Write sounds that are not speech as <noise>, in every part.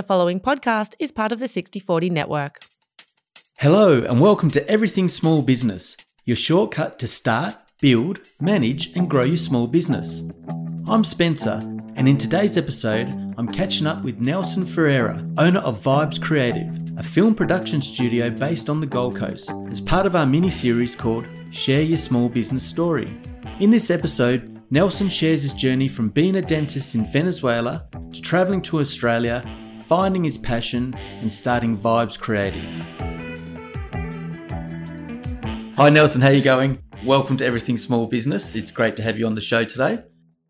The following podcast is part of the 6040 network. Hello, and welcome to Everything Small Business, your shortcut to start, build, manage, and grow your small business. I'm Spencer, and in today's episode, I'm catching up with Nelson Ferreira, owner of Vibez Creative, a film production studio based on the Gold Coast, as part of our mini series called Share Your Small Business Story. In this episode, Nelson shares his journey from being a dentist in Venezuela to travelling to Australia, finding his passion, and starting Vibez Creative. Hi Nelson, how you going? Welcome to Everything Small Business. It's great to have you on the show today.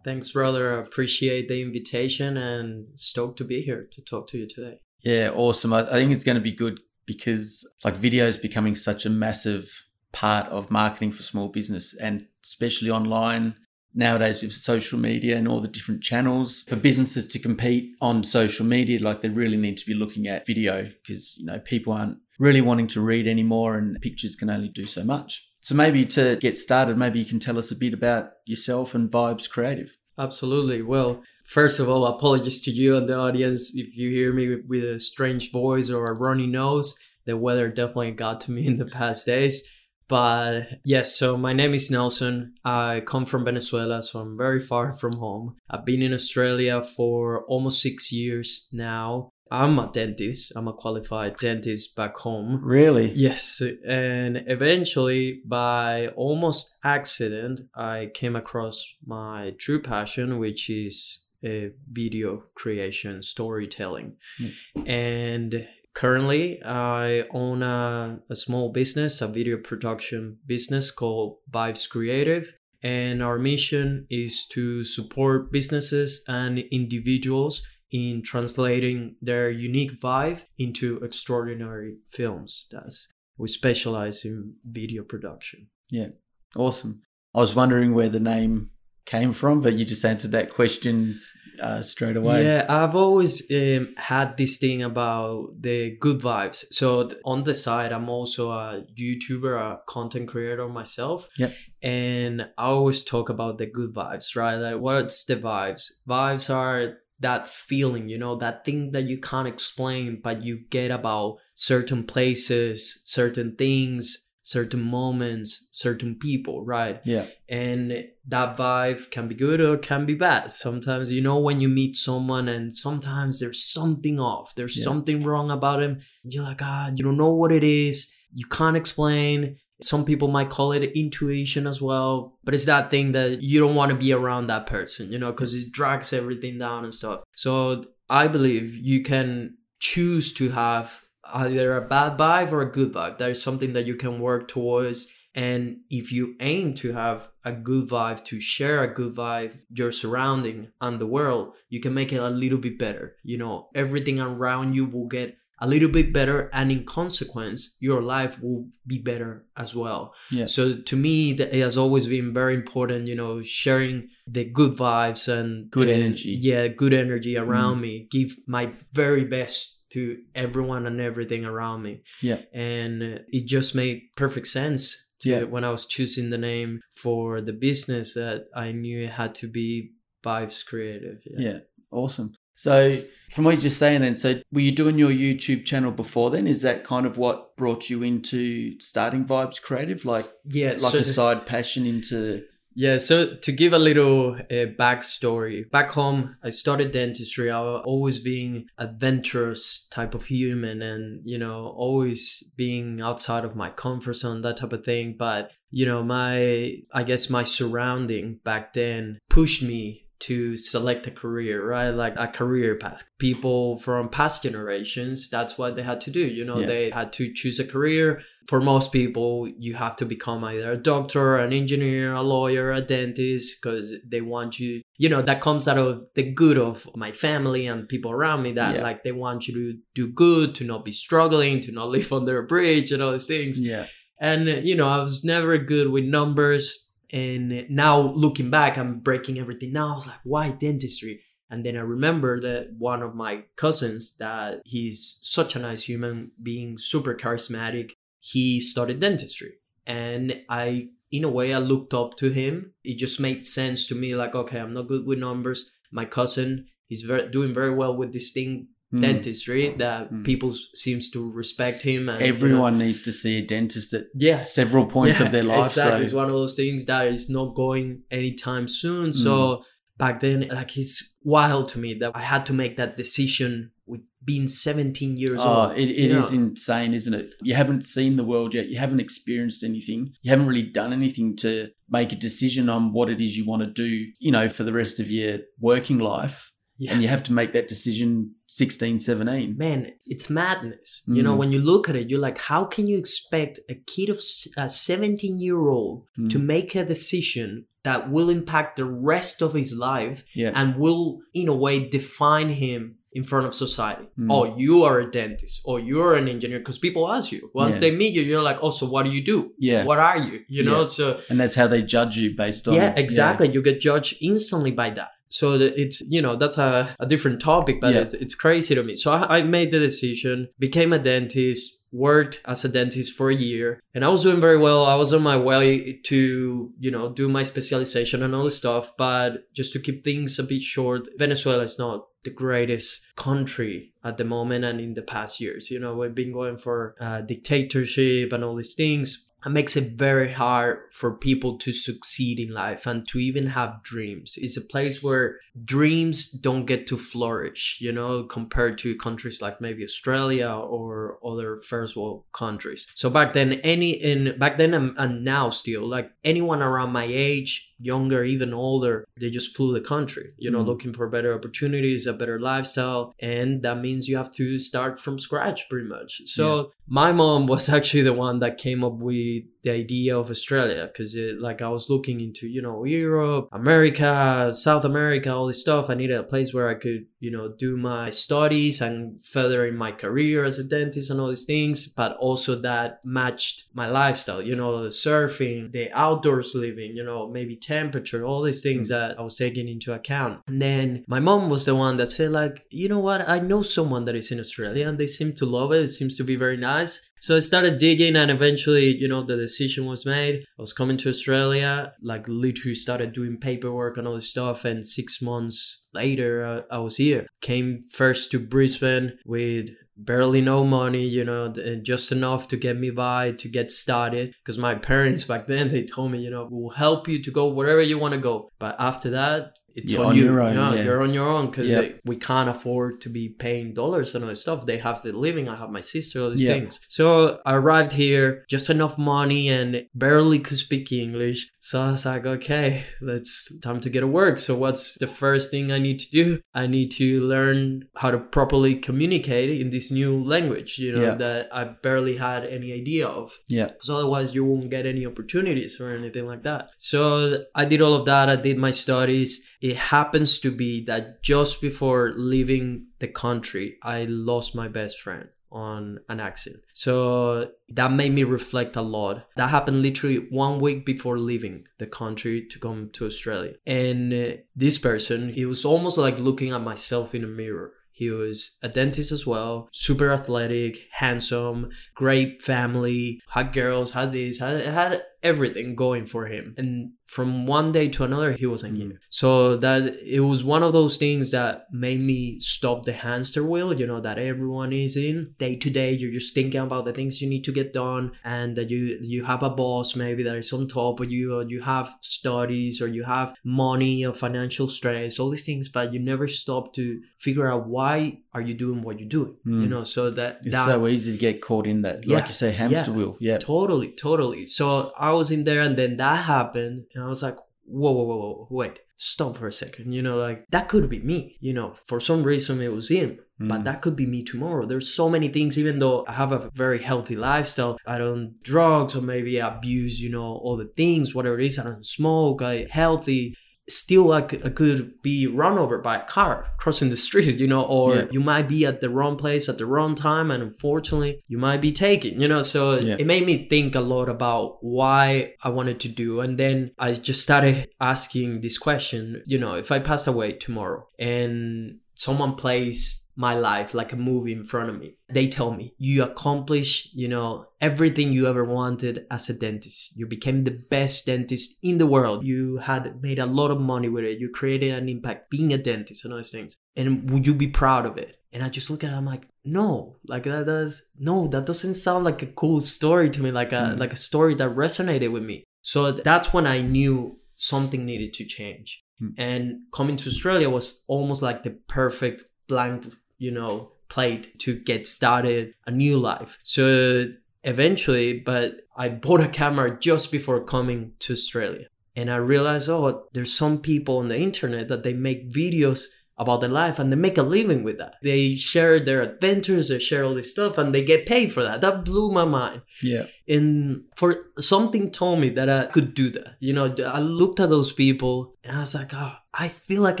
Thanks, brother. I appreciate the invitation and stoked to be here to talk to you today. Yeah, awesome. I, I think it's going to be good because like video is becoming such a massive part of marketing for small business and especially online nowadays with social media and all the different channels. For businesses to compete on social media like they really need to be looking at video because you know people aren't really wanting to read anymore and pictures can only do so much. So maybe to get started maybe you can tell us a bit about yourself and vibez creative. Absolutely. Well first of all apologies to you and the audience if you hear me with a strange voice or a runny nose. The weather definitely got to me in the past days but yes, so my name is Nelson. I come from Venezuela, so I'm very far from home. I've been in Australia for almost six years now. I'm a dentist. I'm a qualified dentist back home. Really? Yes. And eventually, by almost accident, I came across my true passion, which is uh, video creation, storytelling. Mm. And Currently, I own a, a small business, a video production business called Vibez Creative. And our mission is to support businesses and individuals in translating their unique vibe into extraordinary films. That's we specialize in video production. Yeah, awesome. I was wondering where the name came from, but you just answered that question uh, straight away. Yeah, I've always um, had this thing about the good vibes. So on the side, I'm also a YouTuber, a content creator myself. Yep. And I always talk about the good vibes, right? Like, what's the vibes? Vibes are that feeling, you know, that thing that you can't explain, but you get about certain places, certain things, certain moments, certain people, right? Yeah. And that vibe can be good or can be bad. Sometimes you know when you meet someone and sometimes there's something off. There's yeah. something wrong about him. You're like, ah, you don't know what it is. You can't explain. Some people might call it intuition as well, but it's that thing that you don't want to be around that person, you know, because it drags everything down and stuff. So I believe you can choose to have either a bad vibe or a good vibe. That is something that you can work towards. And if you aim to have a good vibe, to share a good vibe, your surrounding and the world, you can make it a little bit better. You know, everything around you will get a little bit better and in consequence your life will be better as well yeah. so to me that it has always been very important you know sharing the good vibes and good and, energy yeah good energy around mm. me give my very best to everyone and everything around me. Yeah. And it just made perfect sense to, yeah. when I was choosing the name for the business that I knew it had to be Vibez Creative. Yeah. yeah. Awesome. So, from what you're just saying, then, so were you doing your YouTube channel before then? Is that kind of what brought you into starting Vibez Creative, like yeah, like so a side passion into yeah, so to give a little uh, backstory, back home, I started dentistry. I was always being adventurous type of human, and you know, always being outside of my comfort zone, that type of thing. But you know, my I guess my surrounding back then pushed me to select a career, right? Like a career path. People from past generations, that's what they had to do. You know, yeah. they had to choose a career. For most people, you have to become either a doctor, an engineer, a lawyer, a dentist, because they want you, you know, that comes out of the good of my family and people around me that yeah. like they want you to do good, to not be struggling, to not <laughs> live under a bridge and all these things. Yeah. And, you know, I was never good with numbers and now looking back, I'm breaking everything now. I was like, why dentistry? And then I remember that one of my cousins, that he's such a nice human being, super charismatic, he started dentistry. And I, in a way, I looked up to him. It just made sense to me like, okay, I'm not good with numbers. My cousin, he's very, doing very well with this thing. Mm. dentistry that Mm. people seems to respect him. And, you know, Everyone needs to see a dentist at yeah, several points yeah, of their life. Exactly. It's one of those things that is not going anytime soon. So back then, like it's wild to me that I had to make that decision with being 17 years oh, old. it, it is know? insane, isn't it? You haven't seen the world yet. You haven't experienced anything. You haven't really done anything to make a decision on what it is you want to do, you know, for the rest of your working life. Yeah. And you have to make that decision 16, 17. Man, it's madness. You know, Mm. when you look at it, you're like, how can you expect a kid of a 17 year old Mm. to make a decision that will impact the rest of his life Yeah. and will, in a way, define him in front of society. Mm. Oh, you are a dentist or you're an engineer because people ask you. Once Yeah. they meet you, you're like, oh, so what do you do? Yeah. What are you? You know, Yeah. so And that's how they judge you based on. yeah, exactly. You get judged instantly by that. So it's you know that's a, a different topic, but Yeah. it's, it's crazy to me. So I, I made the decision, became a dentist, worked as a dentist for a year, and I was doing very well. I was on my way to you know do my specialization and all this stuff. But just to keep things a bit short, Venezuela is not the greatest country at the moment and in the past years. You know, we've been going for uh, dictatorship and all these things. It makes it very hard for people to succeed in life and to even have dreams. It's a place where dreams don't get to flourish, you know, compared to countries like maybe Australia or other first world countries. So back then, any in back then and, and now still, like anyone around my age, younger, even older, they just flew the country, you know, Mm. looking for better opportunities, a better lifestyle. And that means you have to start from scratch pretty much. So my mom was <laughs> actually the one that came up with the idea of Australia because like I was looking into, you know, Europe, America, South America, all this stuff. I needed a place where I could, you know, do my studies and further in my career as a dentist and all these things, but also that matched my lifestyle, you know, the surfing, the outdoors living, you know, maybe temperature, all these things mm. that I was taking into account. And then my mom was the one that said, like, you know what, I know someone that is in Australia and they seem to love it. It seems to be very nice. So I started digging and eventually, you know, the decision was made. I was coming to Australia, like literally started doing paperwork and all this stuff. And six months later, uh, I was here. Came first to Brisbane with barely no money, you know, just enough to get me by to get started. Because my parents back then, they told me, you know, we'll help you to go wherever you want to go. But after that, it's You're on, on you. your own, Yeah, yeah. You're on your own because Yep. we can't afford to be paying dollars and all this stuff. They have the living. I have my sister, all these Yeah. things. So I arrived here, just enough money and barely could speak English. So I was like, okay, that's time to get to work. So what's the first thing I need to do? I need to learn how to properly communicate in this new language, you know, Yeah. that I barely had any idea of Yeah. because otherwise you won't get any opportunities or anything like that. So I did all of that. I did my studies. It happens to be that just before leaving the country, I lost my best friend on an accident. So that made me reflect a lot. That happened literally one week before leaving the country to come to Australia. And uh, this person, he was almost like looking at myself in a mirror. He was a dentist as well, super athletic, handsome, great family, had girls, had this, had, had everything going for him. And from one day to another, he wasn't Mm. here. So that it was one of those things that made me stop the hamster wheel, you know, that everyone is in. Day to day, you're just thinking about the things you need to get done and that you you have a boss maybe that is on top of you or you have studies or you have money or financial stress, all these things, but you never stop to figure out why are you doing what you're doing. You Mm. know, so that It's that so easy to get caught in that. Yeah. Like you say, hamster Yeah. wheel. Yeah. Totally, totally. So I was in there and then that happened and I was like, whoa, whoa, whoa, whoa, wait, stop for a second. You know, like that could be me. You know, for some reason it was him. But Mm. that could be me tomorrow. There's so many things, even though I have a very healthy lifestyle. I don't drugs or maybe abuse, you know, all the things, whatever it is. I don't smoke, I healthy. Still, I could, I could be run over by a car crossing the street, you know, or Yeah. you might be at the wrong place at the wrong time, and unfortunately, you might be taken, you know. So Yeah. it made me think a lot about why I wanted to do. And then I just started asking this question, you know, if I pass away tomorrow and someone plays my life like a movie in front of me. They tell me you accomplish, you know, everything you ever wanted as a dentist. You became the best dentist in the world. You had made a lot of money with it. You created an impact being a dentist and all those things. And would you be proud of it? And I just look at it, I'm like, no, like that does no, that doesn't sound like a cool story to me, like a Mm. like a story that resonated with me. So that's when I knew something needed to change. Mm. And coming to Australia was almost like the perfect blank, you know, plate to get started a new life. So eventually, but I bought a camera just before coming to Australia. And I realized, oh, there's some people on the internet that they make videos about their life and they make a living with that. They share their adventures, they share all this stuff, and they get paid for that. That blew my mind. Yeah. And for something told me that I could do that. You know, I looked at those people and I was like, oh, I feel like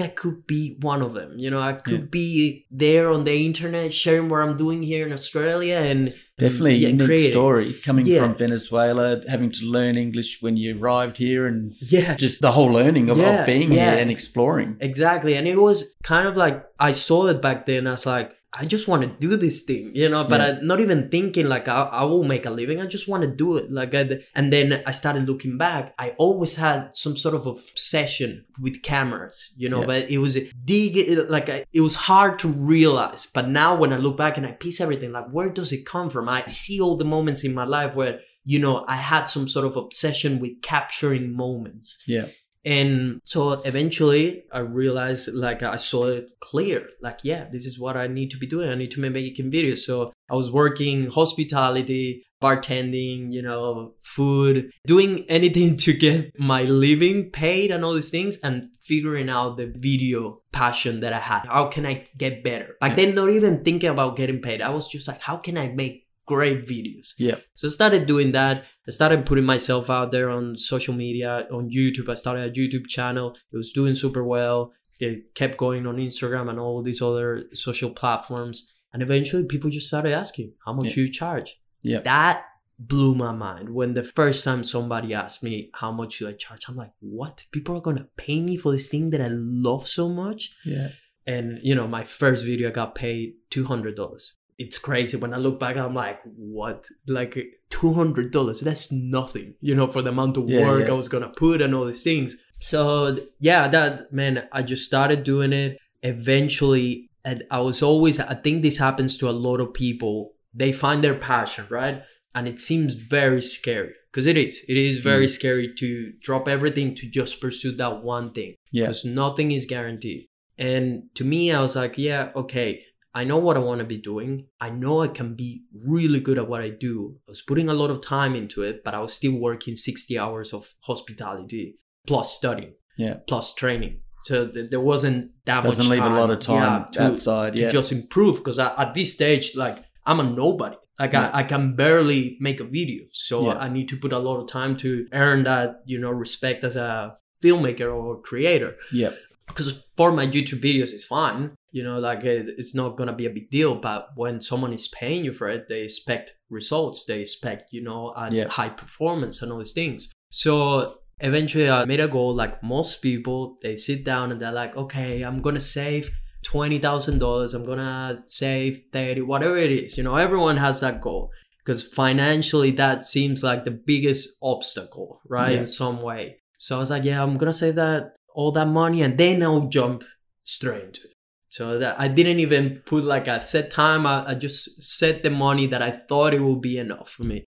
I could be one of them. You know, I could Yeah. be there on the internet sharing what I'm doing here in Australia and Definitely a yeah, unique creating. story coming Yeah. from Venezuela, having to learn English when you arrived here, and Yeah, just the whole learning of, of being here and exploring. Exactly. And it was kind of like I saw it back then as like I just want to do this thing, you know, but Yeah. I not even thinking like I, I will make a living. I just want to do it. Like, I, and then I started looking back. I always had some sort of obsession with cameras, you know, Yeah. but it was dig like it was hard to realize. But now when I look back and I piece everything, like where does it come from? I see all the moments in my life where you know I had some sort of obsession with capturing moments. Yeah. And so eventually I realized like I saw it clear. Like, yeah, this is what I need to be doing. I need to be making videos. So I was working hospitality, bartending, you know, food, doing anything <laughs> to get my living paid and all these things and figuring out the video passion that I had. How can I get better? Back then not even thinking about getting paid. I was just like, how can I make great videos? Yeah. So I started doing that. I started putting myself out there on social media, on YouTube. I started a YouTube channel. It was doing super well. It kept going on Instagram and all these other social platforms. And eventually people just started asking, how much Yeah. you charge? Yeah. That blew my mind when the first time somebody asked me how much should I charge. I'm like, what? People are gonna pay me for this thing that I love so much? Yeah. And you know, my first video I got paid two hundred dollars. It's crazy. When I look back, I'm like, what? Like two hundred dollars? That's nothing, you know, for the amount of Yeah, work yeah. I was gonna put and all these things. So yeah, that man, I just started doing it. Eventually, and I was always. I think this happens to a lot of people. They find their passion, right? And it seems very scary because it is. It is very Mm. scary to drop everything to just pursue that one thing Yeah. because nothing is guaranteed. And to me, I was like, yeah, okay, I know what I want to be doing. I know I can be really good at what I do. I was putting a lot of time into it, but I was still working 60 hours of hospitality plus studying, Yeah. plus training. So th- there wasn't that Doesn't much leave a lot of time yeah, to, outside. to Yeah. just improve because at this stage, like I'm a nobody. Like Yeah. I, I can barely make a video. So Yeah. I need to put a lot of time to earn that, you know, respect as a filmmaker or creator yeah. Because for my YouTube videos, it's fine. You know, like it's not gonna be a big deal. But when someone is paying you for it, they expect results. They expect, you know, a Yeah. high performance and all these things. So eventually, I made a goal. Like most people, they sit down and they're like, okay, I'm gonna save twenty thousand dollars. I'm gonna save thirty, whatever it is. You know, everyone has that goal because financially, that seems like the biggest obstacle, right? Yeah. In some way. So I was like, yeah, I'm gonna save that all that money and then I'll jump straight into it. So that I didn't even put like a set time. I, I just set the money that I thought it would be enough for me.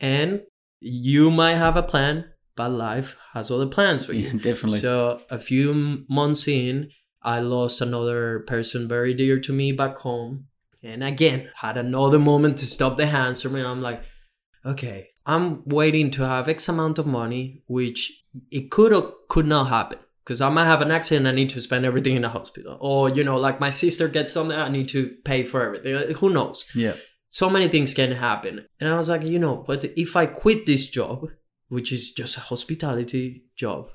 And you might have a plan, but life has other plans for you. Yeah, definitely. So a few months in, I lost another person very dear to me back home. And again, had another moment to stop the hands from me. I'm like, okay, I'm waiting to have X amount of money, which it could or could not happen. Because I might have an accident, I need to spend everything in the hospital. Or, you know, like my sister gets something, I need to pay for everything. Uh, Who knows? yeah. so many things can happen. And I was like, you know, but if I quit this job, which is just a hospitality job,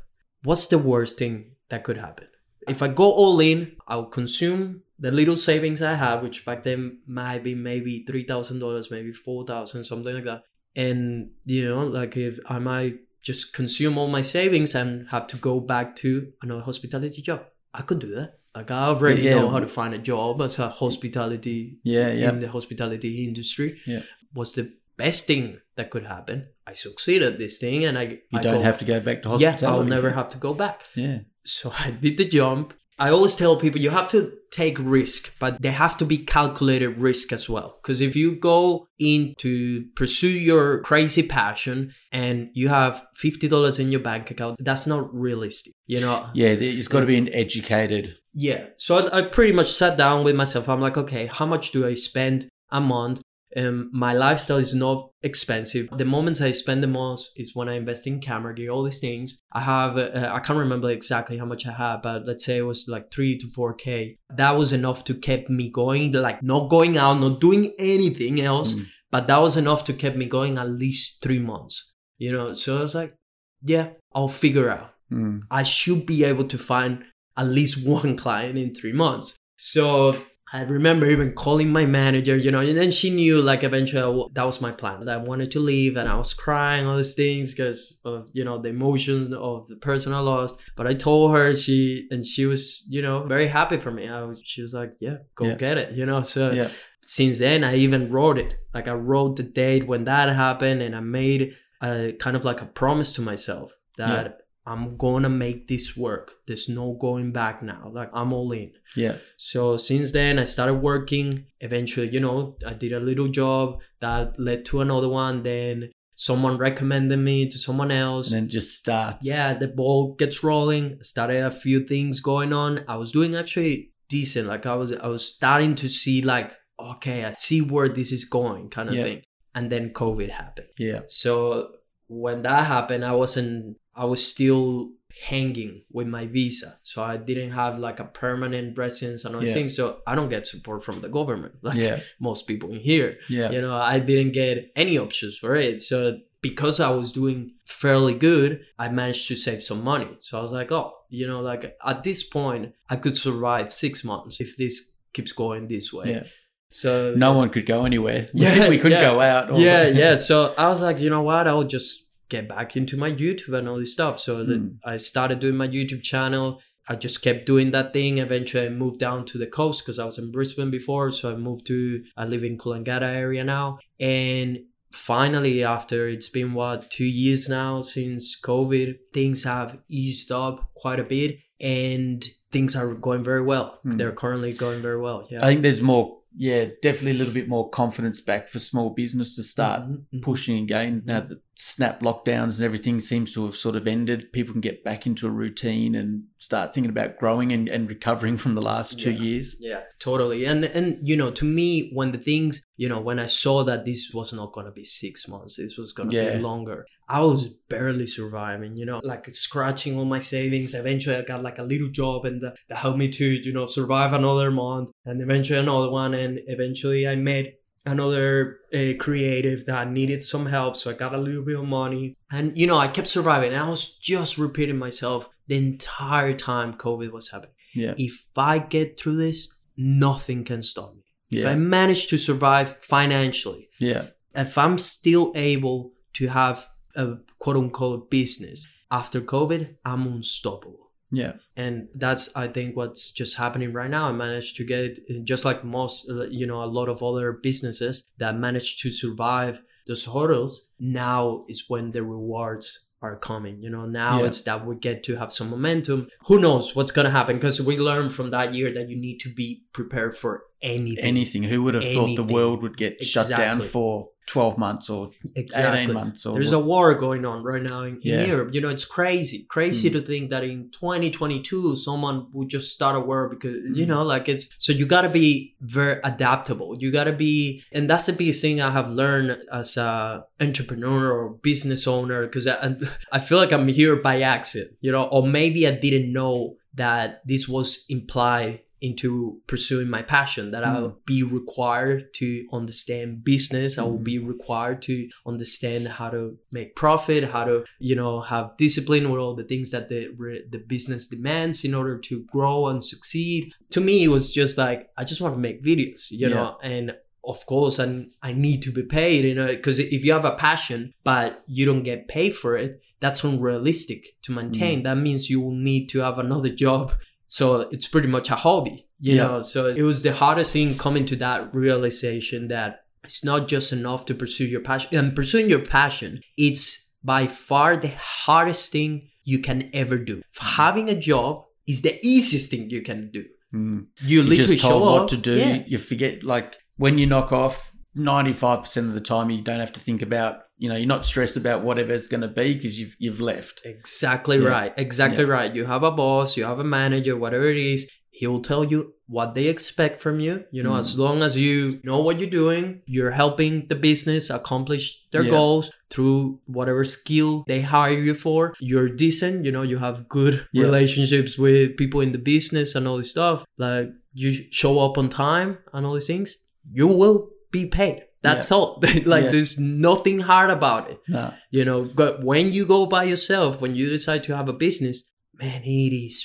what's the worst thing that could happen? If I go all in, I'll consume the little savings I have, which back then might be maybe three thousand dollars, maybe four thousand, something like that. And you know, like if I might just consume all my savings and have to go back to another hospitality job, I could do that. Like I already Yeah. know how to find a job as a hospitality Yeah. Yeah. in the hospitality industry Yeah. was the best thing that could happen. I succeeded this thing and I You I don't go, have to go back to hospitality Yeah. I'll never have to go back. Yeah. So <laughs> I did the jump I always tell people you have to take risk, but they have to be calculated risk as well. Because if you go in to pursue your crazy passion and you have fifty dollars in your bank account, that's not realistic. You know. Yeah, it's got to be an educated. Yeah. So I, I pretty much sat down with myself. I'm like, okay, how much do I spend a month um, my lifestyle is not expensive. The moments I spend the most is when I invest in camera gear, all these things. I have, uh, I can't remember exactly how much I had, but let's say it was like three to 4K. That was enough to keep me going, like not going out, not doing anything else. Mm. But that was enough to keep me going at least three months, you know? So I was like, yeah, I'll figure out. Mm. I should be able to find at least <laughs> one client in three months. So I remember even calling my manager, you know, and then she knew like eventually that was my plan that I wanted to leave and I was crying all these things because of, you know, the emotions of the person I lost. But I told her she, and she was, you know, very happy for me. I was, she was like, yeah, go yeah. get it, you know? So yeah. since then I even wrote it. Like I wrote the date when that happened and I made a kind of like a promise to myself that yeah. I'm gonna make this work. There's no going back now. Like I'm all in. Yeah. So since then I started working. Eventually, you know, I did a little job that led to another one. Then someone recommended me to someone else. And then just starts. Yeah, the ball gets rolling. Started a few things going on. I was doing actually decent. Like I was I was starting to see like, okay, I see where this is going kind of yeah. thing. And then COVID happened. Yeah. So when that happened, I wasn't I was still hanging with my visa. So I didn't have like a permanent residence and all yeah. things. So I don't get support from the government <laughs> like yeah. most people in here. Yeah. You know, I didn't get any options for it. So because I was doing fairly good, I managed to save some money. So I was like, oh, you know, like at this point, I could survive six months if this keeps going this way. Yeah. So no one could go anywhere. Yeah, we couldn't yeah. go out. Yeah, <laughs> yeah. So I was like, you know what? I'll just get back into my YouTube and all this stuff. So mm. I started doing my YouTube channel. I just kept doing that thing. Eventually, I moved down to the coast because I was in Brisbane before. So I moved to, I live in Coolangatta area now. And finally, after it's been what, two years now since COVID, things have eased up quite a bit and things are going very well. Mm. They're currently going very well. Yeah. I think there's more yeah, definitely a little bit more confidence back for small business to start mm-hmm, mm-hmm. pushing again. Now that snap lockdowns and everything seems to have sort of ended, people can get back into a routine and start thinking about growing and, and recovering from the last two yeah. years. Yeah, totally. And and you know, to me, when the things, you know, when I saw that this was not gonna be six months, this was gonna yeah. be longer. I was barely surviving, you know, like scratching all my savings. Eventually I got like a little job and that, that helped me to, you know, survive another month and eventually another one and eventually I met another uh, creative that needed some help so i got a little bit of money. And you know i kept surviving. And i was just repeating myself the entire time covid was happening. Yeah. If i get through this nothing can stop me. Yeah. if i manage to survive financially yeah. if i'm still able to have a quote unquote business after covid i'm unstoppable yeah. And that's, I think, what's just happening right now. I managed to get, just like most, uh, you know, a lot of other businesses that managed to survive those hurdles. Now is when the rewards are coming. You know, now yeah. it's that we get to have some momentum. Who knows what's going to happen? Because we learned from that year that you need to be prepared for anything. Anything. Who would have anything. thought the world would get exactly. shut down for 12 months or exactly. 18 months or there's what? a war going on right now in, yeah. Europe you know it's crazy crazy mm. to think that in 2022 someone would just start a war because mm. you know like it's so you got to be very adaptable you got to be and that's the biggest thing i have learned as a entrepreneur or business owner because I, I feel like i'm here by accident you know or maybe i didn't know that this was implied into pursuing my passion that mm. i'll be required to understand business mm. i will be mm. required to understand how to make profit how to you know have discipline with all the things that the the business demands in order to grow and succeed to me it was just like i just want to make videos you yeah. know and of course and i need to be paid you know because if you have a passion but you don't get paid for it that's unrealistic to maintain mm. that means you will need to have another job so it's pretty much a hobby, you yeah. know. So it was the hardest thing coming to that realization that it's not just enough to pursue your passion. And pursuing your passion, it's by far the hardest thing you can ever do. Having a job is the easiest thing you can do. Mm. You You're literally just told show what up. to do. Yeah. You forget, like, when you knock off, 95% of the time, you don't have to think about, you know, you're not stressed about whatever it's going to be because you've, you've left. Exactly Yeah. right. Exactly Yeah. right. You have a boss, you have a manager, whatever it is. He will tell you what they expect from you. You know, Mm. as long as you know what you're doing, you're helping the business accomplish their Yeah. goals through whatever skill they hire you for. You're decent, you know, you have good relationships with people in the business and all this stuff. Like you show up on time and all these things, you will be paid. That's all. <laughs> like Yeah. there's nothing hard about it. No. You know, but when you go by yourself, when you decide to have a business, man, it is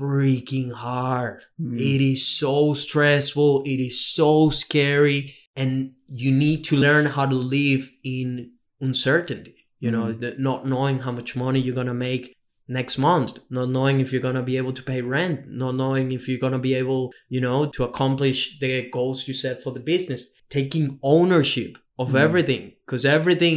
freaking hard. Mm. It is so stressful. It is so scary. And you need to learn how to live in uncertainty. You know, Mm. not knowing how much money you're going to make next month, not knowing if you're going to be able to pay rent, not knowing if you're going to be able, you know, to accomplish the goals you set for the business, taking ownership of Mm. everything because everything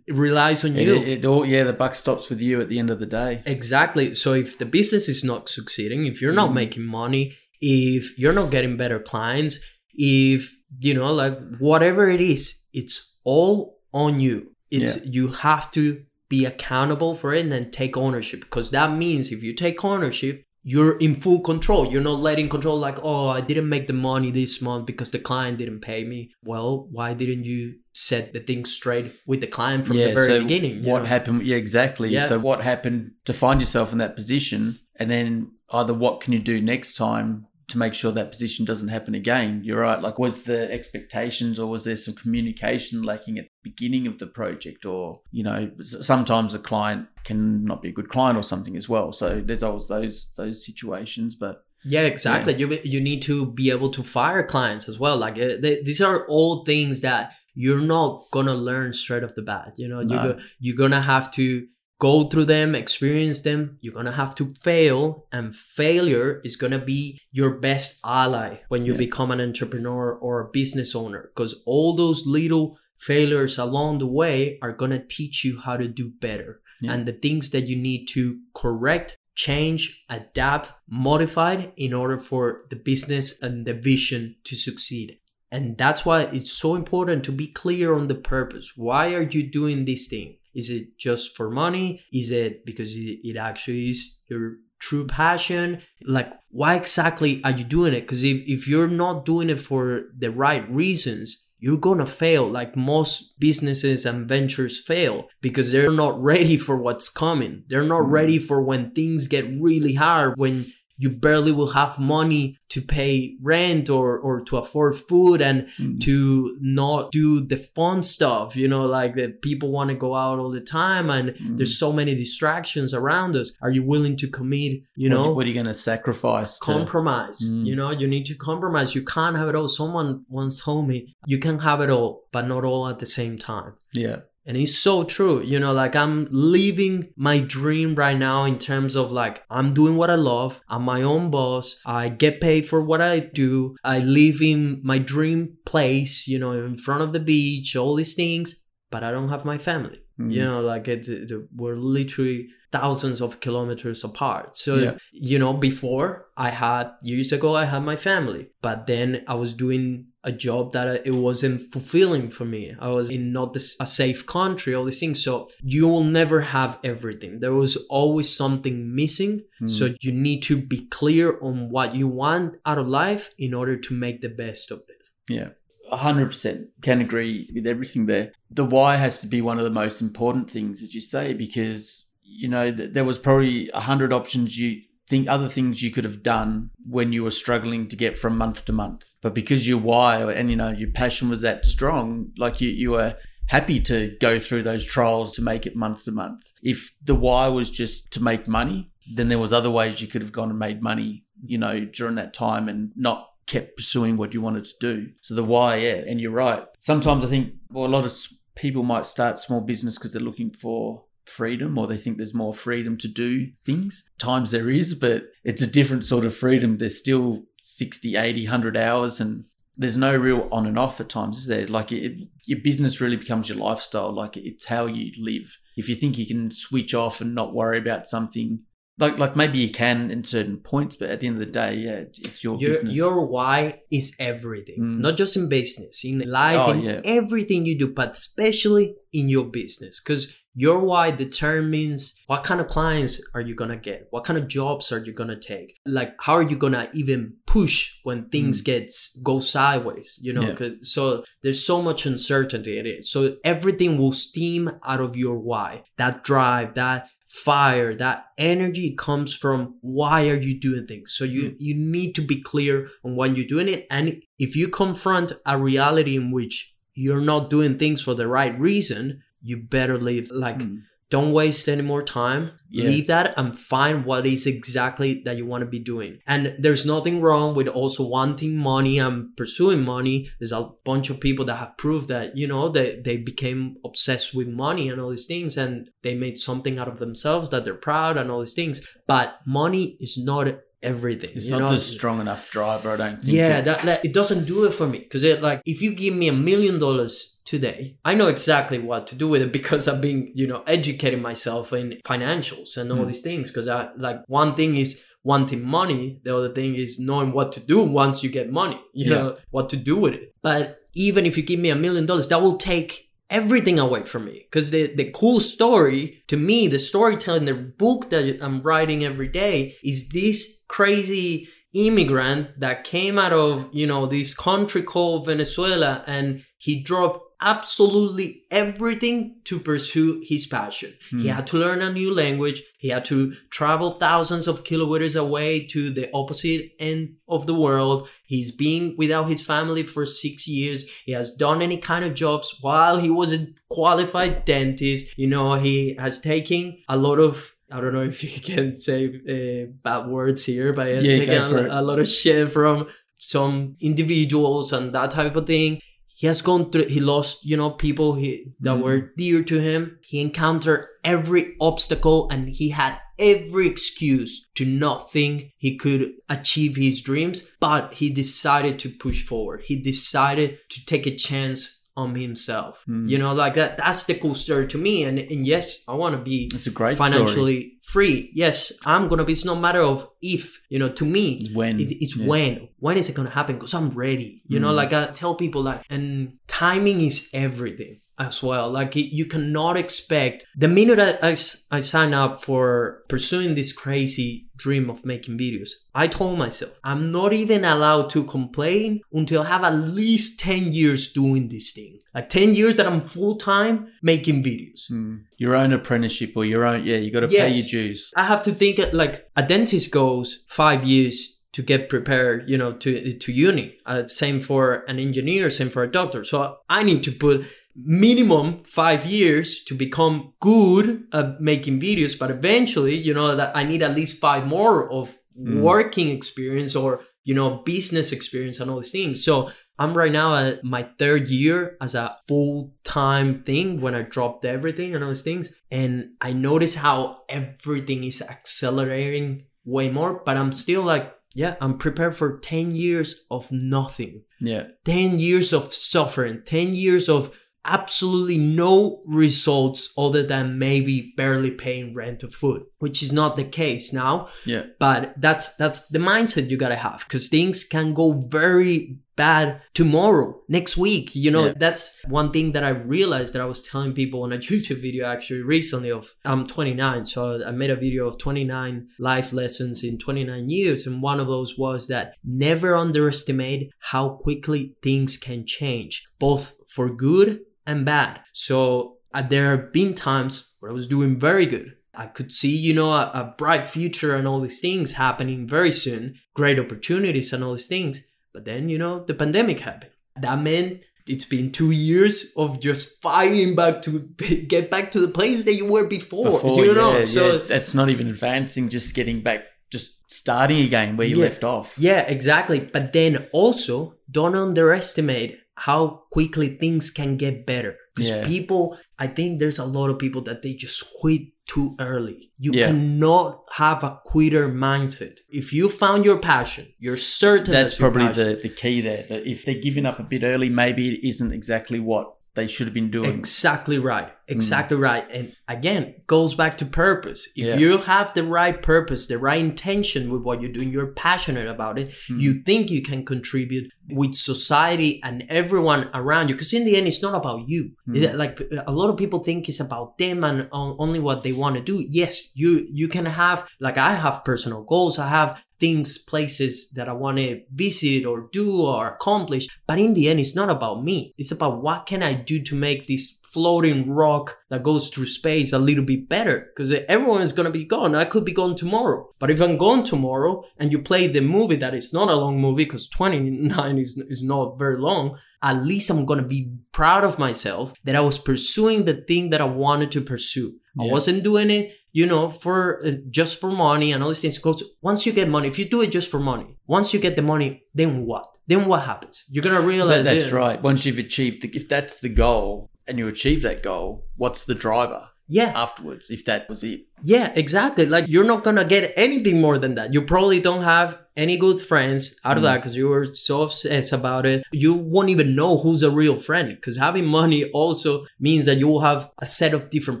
relies on It, you. it, it all, yeah, the buck stops with you at the end of the day. Exactly. So if the business is not succeeding, if you're not Mm. making money, if you're not getting better clients, if you know, like whatever it is, it's all on you. It's you have to be accountable for it and then take ownership because that means if you take ownership, you're in full control. You're not letting control like, oh, I didn't make the money this month because the client didn't pay me. Well, why didn't you set the thing straight with the client from the very so beginning? What know? happened? Yeah, exactly. Yeah. So what happened to find yourself in that position, and then either what can you do next time to make sure that position doesn't happen again? You're right. Like, was the expectations, or was there some communication lacking at the beginning of the project, or you know, sometimes a client can not be a good client or something as well. So there's always those those situations, but. Yeah, exactly. You you need to be able to fire clients as well. Like uh, they, these are all things that you're not gonna learn straight off the bat. You know, you go, you're gonna have to go through them, experience them. You're gonna have to fail, and failure is gonna be your best ally when you Yeah. become an entrepreneur or a business owner. Because all those little failures along the way are gonna teach you how to do better Yeah. and the things that you need to correct, change, adapt, modify in order for the business and the vision to succeed. And that's why it's so important to be clear on the purpose. Why are you doing this thing? Is it just for money? Is it because it actually is your true passion? Like, why exactly are you doing it? Because if, if you're not doing it for the right reasons, you're gonna fail like most businesses and ventures fail because they're not ready for what's coming they're not Mm. ready for when things get really hard when you barely will have money to pay rent or or to afford food and Mm. to not do the fun stuff you know like that people want to go out all the time and Mm. there's so many distractions around us are you willing to commit you know what are you going to sacrifice? To, compromise Mm. you know you need to compromise you can't have it all someone once told me you can have it all but not all at the same time yeah, and it's so true you know like i'm living my dream right now in terms of like i'm doing what i love i'm my own boss i get paid for what i do i live in my dream place you know in front of the beach all these things but i don't have my family Mm. you know like it, it- we're literally thousands of kilometers apart so Yeah. you know before i had years ago i had my family but then i was doing a job that uh, it wasn't fulfilling for me. I was in not this, a safe country all these things. So you will never have everything. There was always something missing. Mm. so you need to be clear on what you want out of life in order to make the best of it. Yeah, hundred percent can agree with everything there. The why has to be one of the most important things, as you say, because you know th- there was probably a hundred options you think other things you could have done when you were struggling to get from month to month, but because your why and you know your passion was that strong, like you you were happy to go through those trials to make it month to month. If the why was just to make money, then there was other ways you could have gone and made money, you know, during that time and not kept pursuing what you wanted to do. So the why, yeah, and you're right. Sometimes I think well, a lot of people might start small business because they're looking for freedom or they think there's more freedom to do things. Times there is, but it's a different sort of freedom. There's still 60, 80, 100 hours and there's no real on and off at times, is there? Like it, your business really becomes your lifestyle. Like it's how you live. If you think you can switch off and not worry about something, like like maybe you can in certain points, but at the end of the day, yeah, it's, it's your, your, business. your why is everything Mm. not just in business in life Oh, in yeah. everything you do but especially in your business because your why determines what kind of clients are you gonna get what kind of jobs are you gonna take like how are you gonna even push when things gets go sideways you know Mm. Yeah. so there's so much uncertainty in it so everything will steam out of your why that drive that fire. That energy comes from why are you doing things? So you you need to be clear on why you're doing it. And if you confront a reality in which you're not doing things for the right reason you better leave. Like Mm. Don't waste any more time Yeah. leave that and find what is exactly that you want to be doing and there's nothing wrong with also wanting money and pursuing money there's a bunch of people that have proved that you know they, they became obsessed with money and all these things and they made something out of themselves that they're proud and all these things but money is not everything it's not know? the strong enough driver, I don't think. yeah it- that, that it doesn't do it for me because it like if you give me a million dollars today i know exactly what to do with it because i've been you know educating myself in financials and all Mm. these things because i like one thing is wanting money the other thing is knowing what to do once you get money you Yeah. know what to do with it but even if you give me a million dollars that will take everything away from me because the, the cool story to me the storytelling the book that i'm writing every day is this crazy immigrant that came out of you know this country called venezuela and he dropped absolutely everything to pursue his passion he Hmm. had to learn a new language he had to travel thousands of kilometers away to the opposite end of the world he's been without his family for six years he has done any kind of jobs while he was a qualified dentist you know he has taken a lot of I don't know <laughs> if you can say uh, bad words here, but he has Yeah, taken go for it. a, a lot of shit from some individuals and that type of thing. He has gone through. He lost, you know, people he, that Mm. were dear to him. He encountered every obstacle, and he had every excuse to not think he could achieve his dreams. But he decided to push forward. He decided to take a chance on himself. Mm. You know, like that. That's the cool story to me. And and yes, I want to be It's a great story. financially free. Yes, I'm gonna be. It's no matter of if. You know, to me, when it, it's yeah. when. When is it gonna happen? Because I'm ready. You know, Mm. like I tell people, like, and timing is everything as well. Like you cannot expect the minute I, I, I sign up for pursuing this crazy dream of making videos. I told myself I'm not even allowed to complain until I have at least 10 years doing this thing. Like 10 years that I'm full time making videos. Mm. your own apprenticeship or your own yeah you got to pay your dues I have to think like a dentist goes five years to get prepared, you know, to to uni. Uh, same for an engineer, same for a doctor. So I need to put minimum five years to become good at making videos. But eventually, you know, that I need at least five more of Mm. working experience or you know business experience and all these things. So I'm right now at my third year as a full time thing when I dropped everything and all these things. And I notice how everything is accelerating way more, but I'm still like, yeah, I'm prepared for 10 years of nothing, yeah 10 years of suffering, 10 years of absolutely no results other than maybe barely paying rent or food, which is not the case now. Yeah. But that's that's the mindset you gotta have because things can go very bad tomorrow next week you know? Yeah. that's one thing that i realized that i was telling people on a <laughs> youtube video actually recently of i'm 29 so i made a video of 29 life lessons in 29 years and one of those was that never underestimate how quickly things can change both for good and bad so uh, there have been times where i was doing very good I could see, you know, a, a bright future and all these things happening very soon, great opportunities and all these things. But then, you know, the pandemic happened. That meant it's been two years of just fighting back to get back to the place that you were before. Before, you know, yeah, so yeah, that's not even advancing just getting back just starting again where you Yeah. left off Yeah, exactly. But then also, don't underestimate how quickly things can get better. Because Yeah. people, I think there's a lot of people that they just quit too early. You Yeah. cannot have a quitter mindset. If you found your passion, you're certain that's your probably the, the key there that if they're giving up a bit early maybe it isn't exactly what they should have been doing Exactly right. Exactly right. And again, goes back to purpose. If Yeah. you have the right purpose, the right intention with what you're doing, you're passionate about it, Mm. you think you can contribute with society and everyone around you. Because in the end, it's not about you. Mm. Like a lot of people think it's about them and only what they want to do. Yes, you you can have like I have personal goals. I have things, places that I want to visit or do or accomplish. But in the end, it's not about me. It's about what can I do to make this floating rock that goes through space a little bit better because everyone is going to be gone. I could be gone tomorrow. But if i'm gone tomorrow and you play the movie that is not a long movie because 29 is, is not very long at least i'm going to be proud of myself that i was pursuing the thing that i wanted to pursue. I wasn't doing it you know for uh, just for money and all these things. Because once you get money if you do it just for money once you get the money then what? Then what happens? You're going to realize That- that's yeah, right. Once you've achieved, the, if that's the goal and you achieve that goal, what's the driver yeah afterwards? If that was it, Yeah, exactly. Like you're not gonna get anything more than that. You probably don't have any good friends out of Mm. that because you were so obsessed about it. You won't even know who's a real friend because having money also means that you will have a set of different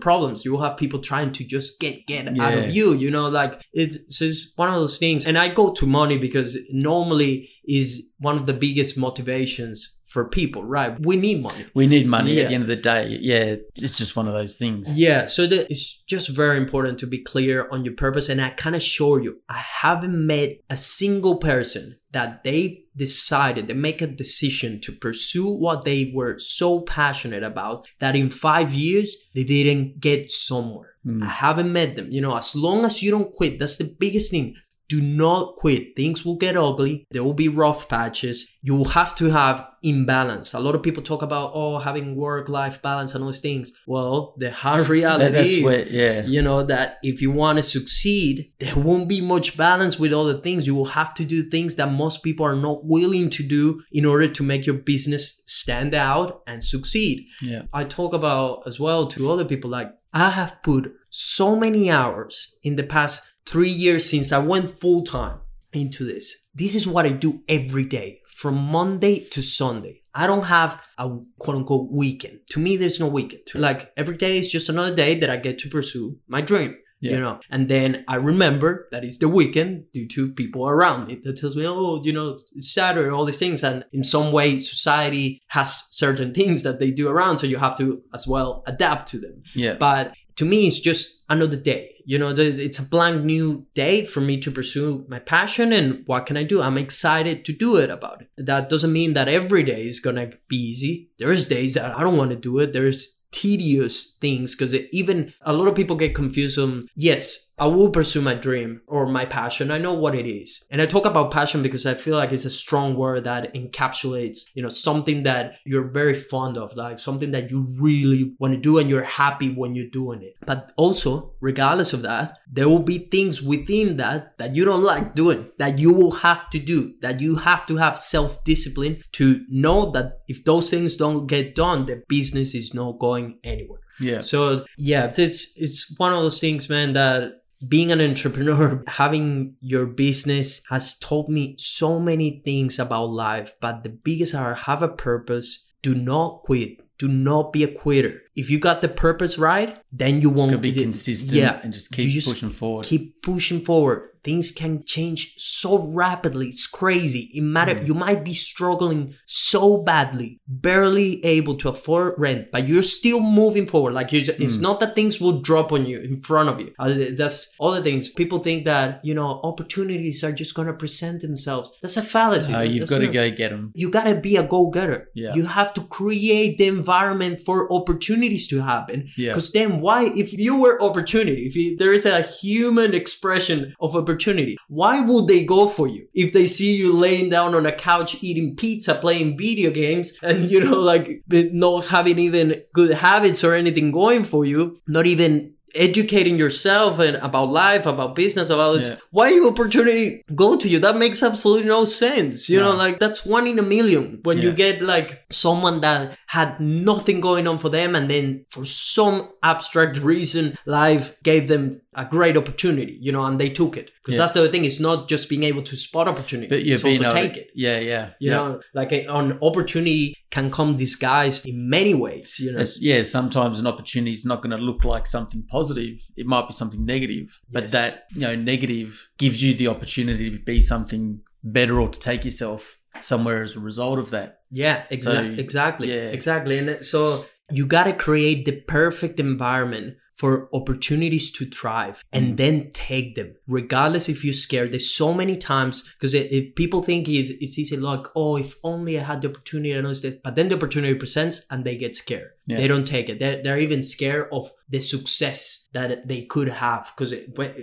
problems. You will have people trying to just get get out of you. You know, like it's, it's one of those things. And I go to money because normally is one of the biggest motivations for people. Right? We need money. we need money Yeah. at the end of the day. Yeah, it's just one of those things. Yeah, so that it's just very important to be clear on your purpose. And I can assure you, I haven't met a single person that they decided, they make a decision to pursue what they were so passionate about that in five years they didn't get somewhere. Mm. I haven't met them. You know, as long as you don't quit, that's the biggest thing. Do not quit. Things will get ugly. There will be rough patches. You will have to have imbalance. A lot of people talk about, oh, having work life balance and all those things. Well, the hard reality is, where, yeah, you know, that if you want to succeed, there won't be much balance with other things. You will have to do things that most people are not willing to do in order to make your business stand out and succeed. yeah. I talk about as well to other people like I have put so many hours in the past three years since I went full time into this. This is what I do every day from Monday to Sunday. I don't have a quote unquote weekend. To me, there's no weekend. Like every day is just another day that I get to pursue my dream. Yeah. You know, and then I remember that it's the weekend due to people around me that tells me, oh, you know, it's Saturday, all these things. And in some way, society has certain things that they do around. So you have to as well adapt to them. Yeah. But to me, it's just another day. You know, it's a blank new day for me to pursue my passion. And what can I do? I'm excited to do it about it. That doesn't mean that every day is to be easy. There's days that I don't want to do it. There's tedious things because even a lot of people get confused on yes i will pursue my dream or my passion. I know what it is. And i talk about passion because i feel like it's a strong word that encapsulates you know something that you're very fond of like something that you really want to do and you're happy when you're doing it. But also regardless of that there will be things within that that you don't like doing that you will have to do that you have to have self-discipline to know that if those things don't get done the business is not going anywhere. Yeah. so yeah, it's it's one of those things, man, that being an entrepreneur, <laughs> having your business has taught me so many things about life. But the biggest are have a purpose. Do not quit. Do not be a quitter. If you got the purpose right, then you Just won't be consistent Yeah, and just keep just pushing forward. keep pushing forward. Things can change so rapidly. It's crazy. It matter. Mm. You might be struggling so badly, barely able to afford rent, but you're still moving forward. Like you, it's Mm. not that things will drop on you in front of you. Uh, That's all the things. People think that you know opportunities are just gonna present themselves. That's a fallacy. Uh, you've got to go get them. you gotta be a go-getter. Yeah. You have to create the environment for opportunities to happen. Yeah. Because then why, if you were opportunity, if you, there is a human expression of opportunity, why would they go for you? If they see you laying down on a couch eating pizza, playing video games, and you know, like not having even good habits or anything going for you, not even educating yourself and about life, about business, about this. Yeah. Why opportunity go to you? That makes absolutely no sense. You know, like that's one in a million when you get like someone that had nothing going on for them and then for some abstract reason life gave them a great opportunity, you know, and they took it. Because Yeah. that's the thing, it's not just being able to spot opportunity, But you're it's being also able take it. Yeah, yeah. You yeah. know, like a, an opportunity can come disguised in many ways, you know. It's- yeah, sometimes an opportunity is not going to look like something positive. It might be something negative, but Yes. that you know negative gives you the opportunity to be something better or to take yourself somewhere as a result of that. Yeah, exa- So, exactly. yeah. Exactly. And so you got to create the perfect environment for opportunities to thrive and Mm. then take them, regardless if you're scared. There's so many times because people think it's, it's easy, like, oh, if only I had the opportunity, I know it's that. But then the opportunity presents and they get scared. Yeah. They don't take it. They're, they're even scared of the success that they could have because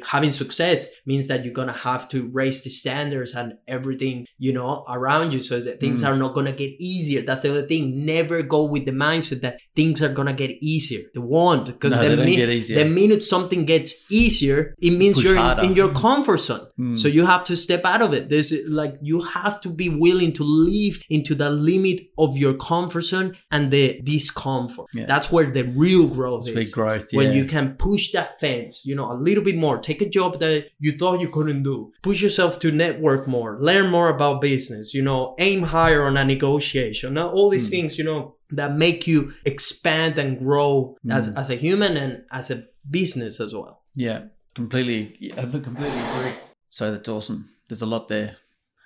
having success means that you're going to have to raise the standards and everything, you know, around you so that things Mm. are not going to get easier. That's the other thing. Never go with the mindset that things are going to get easier. They won't because No, the, they don't min- get easier. the minute something gets easier, it means Push you're in, in your comfort zone. Mm. So you have to step out of it. There's like you have to be willing to live into the limit of your comfort zone and the discomfort. Yeah. That's where the real growth big is. growth. When you can push that fence, you know, a little bit more. Take a job that you thought you couldn't do. Push yourself to network more. Learn more about business. You know, aim higher on a negotiation. Now, all these Mm. things, you know, that make you expand and grow as, Mm. as a human and as a business as well. yeah, completely. yeah, I completely agree. So that's awesome. There's a lot there.